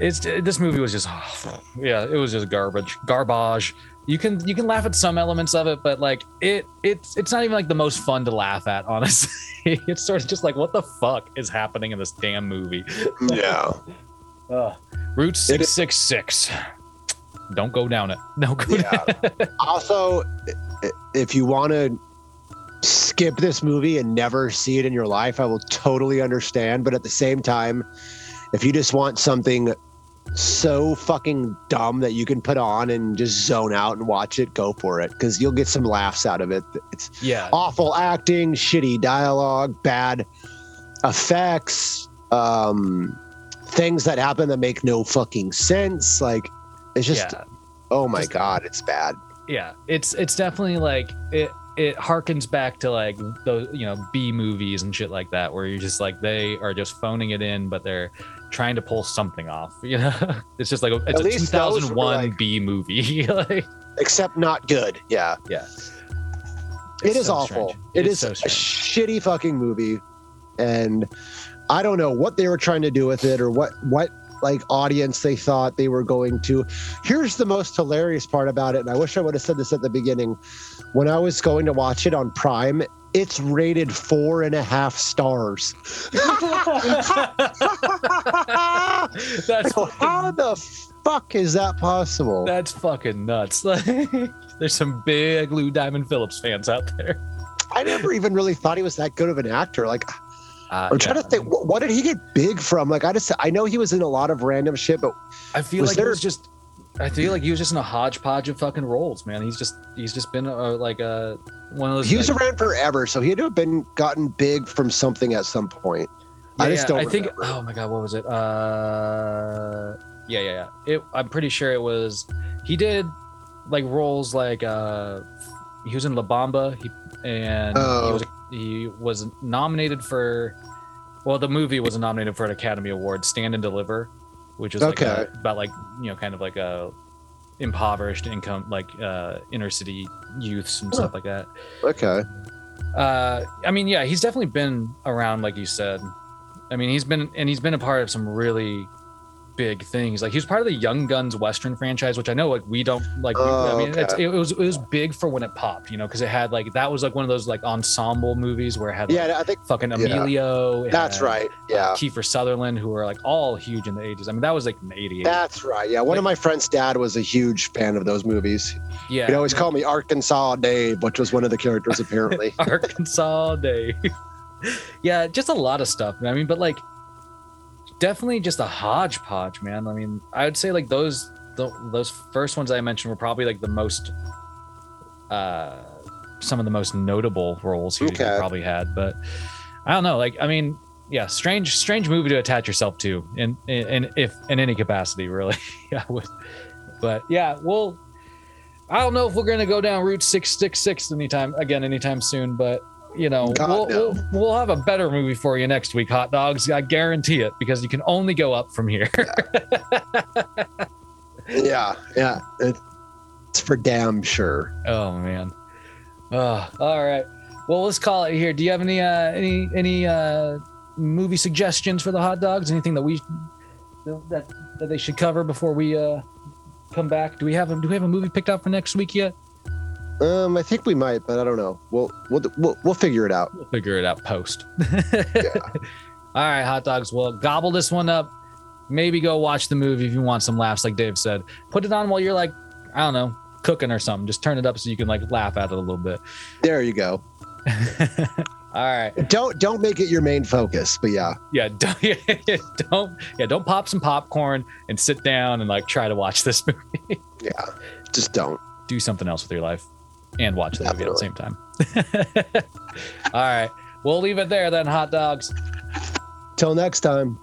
[SPEAKER 2] it's this movie was just awful. yeah, it was just garbage, garbage. You can you can laugh at some elements of it, but like it it's it's not even like the most fun to laugh at. Honestly, it's sort of just like what the fuck is happening in this damn movie.
[SPEAKER 3] yeah.
[SPEAKER 2] Uh, Route
[SPEAKER 3] It
[SPEAKER 2] six
[SPEAKER 3] is-
[SPEAKER 2] six six. Don't go down it. Don't go.
[SPEAKER 3] Yeah.
[SPEAKER 2] Down.
[SPEAKER 3] also, if you want to skip this movie and never see it in your life, I will totally understand. But at the same time, if you just want something so fucking dumb that you can put on and just zone out and watch it, go for it because you'll get some laughs out of it. It's
[SPEAKER 2] Yeah.
[SPEAKER 3] awful acting, shitty dialogue, bad effects, um, things that happen that make no fucking sense. Like, it's just,
[SPEAKER 2] yeah.
[SPEAKER 3] oh my
[SPEAKER 2] Just-
[SPEAKER 3] God, it's bad.
[SPEAKER 2] yeah it's it's definitely like it it harkens back to like those you know B movies and shit like that, where you're just like they are just phoning it in, but they're trying to pull something off. You know, it's just like a, it's
[SPEAKER 3] At
[SPEAKER 2] a
[SPEAKER 3] least those were,
[SPEAKER 2] 2001
[SPEAKER 3] like-
[SPEAKER 2] B movie. like,
[SPEAKER 3] Except not good. Yeah.
[SPEAKER 2] yeah,
[SPEAKER 3] It
[SPEAKER 2] It's so
[SPEAKER 3] awful. It
[SPEAKER 2] It's
[SPEAKER 3] is
[SPEAKER 2] so
[SPEAKER 3] a shitty fucking movie, and I don't know what they were trying to do with it or what what like audience they thought they were going to. Here's the most hilarious part about it, and I wish I would have said this at the beginning. When I was going to watch it on Prime, it's rated four and a half stars.
[SPEAKER 2] that's
[SPEAKER 3] So how the fuck is that possible?
[SPEAKER 2] that's fucking nuts. Like, there's some big Lou Diamond Phillips fans out there.
[SPEAKER 3] I never even really thought he was that good of an actor. Like
[SPEAKER 2] Uh,
[SPEAKER 3] I'm trying
[SPEAKER 2] yeah.
[SPEAKER 3] to think, what, what did he get big from? Like I just, I know he was in a lot of random shit, but
[SPEAKER 2] I feel like
[SPEAKER 3] there-
[SPEAKER 2] it was just. I feel like he was just in a hodgepodge of fucking roles, man. He's just he's just been a, like a one of those.
[SPEAKER 3] he was
[SPEAKER 2] like,
[SPEAKER 3] around forever, so he had to have been gotten big from something at some point. I just
[SPEAKER 2] yeah,
[SPEAKER 3] don't
[SPEAKER 2] I think. Oh my god, what was it? Uh, yeah, yeah, yeah. It. I'm pretty sure it was. He did like roles like uh, he was in La Bamba. He and
[SPEAKER 3] Oh.
[SPEAKER 2] he was he was nominated for. Well, the movie was nominated for an Academy Award, Stand and Deliver, which is like
[SPEAKER 3] Okay.
[SPEAKER 2] a, about like you know kind of like a impoverished income like uh inner city youths and stuff like that.
[SPEAKER 3] Okay,
[SPEAKER 2] Uh, I mean, yeah, he's definitely been around, like you said. I mean, he's been and he's been a part of some really big things. Like he was part of the Young Guns Western franchise, which I know like we don't like. we- I
[SPEAKER 3] Oh,
[SPEAKER 2] mean, it's,
[SPEAKER 3] okay.
[SPEAKER 2] it was it was big for when it popped, you know, because it had like that was like one of those like ensemble movies where it had like,
[SPEAKER 3] yeah, I think
[SPEAKER 2] fucking
[SPEAKER 3] yeah.
[SPEAKER 2] Emilio. it
[SPEAKER 3] that's
[SPEAKER 2] had,
[SPEAKER 3] right.
[SPEAKER 2] uh,
[SPEAKER 3] Yeah,
[SPEAKER 2] Kiefer Sutherland, who were like all huge in the 80s. I mean, that was like 88.
[SPEAKER 3] that's right. Yeah, one of my friend's dad was a huge fan of those movies.
[SPEAKER 2] yeah.
[SPEAKER 3] He'd always call me Arkansas Dave, which was one of the characters apparently.
[SPEAKER 2] Arkansas Dave. yeah, just a lot of stuff. I mean, but like definitely just a hodgepodge, man. I mean, I would say like those the, those first ones I mentioned were probably like the most uh some of the most notable roles he,
[SPEAKER 3] Okay.
[SPEAKER 2] probably had, but I don't know, like I mean, yeah, strange strange movie to attach yourself to in in, in if in any capacity, really. yeah, would. But yeah, well I don't know if we're gonna go down Route six six six anytime again anytime soon, but you know
[SPEAKER 3] God,
[SPEAKER 2] we'll,
[SPEAKER 3] no.
[SPEAKER 2] we'll we'll have a better movie for you next week, hot dogs. I guarantee it because you can only go up from here.
[SPEAKER 3] yeah, yeah, it's for damn sure.
[SPEAKER 2] oh man. Oh, all right. Well, let's call it here. Do you have any uh any any uh movie suggestions for the hot dogs? Anything that we that that they should cover before we uh come back? Do we have a do we have a movie picked out for next week yet?
[SPEAKER 3] Um, I think we might, but I don't know. We'll we'll we'll, we'll figure it out.
[SPEAKER 2] We'll figure it out post. All right, hot dogs. Well, gobble this one up. Maybe go watch the movie if you want some laughs, like Dave said. Put it on while you're like, I don't know, cooking or something. Just turn it up so you can like laugh at it a little bit.
[SPEAKER 3] There you go.
[SPEAKER 2] All right.
[SPEAKER 3] Don't don't make it your main focus, but yeah,
[SPEAKER 2] Yeah, don't, don't yeah, don't pop some popcorn and sit down and like try to watch this movie.
[SPEAKER 3] yeah, just don't.
[SPEAKER 2] Do something else with your life and watch the movie at the same time. All right. We'll leave it there then, hot dogs.
[SPEAKER 3] Till next time.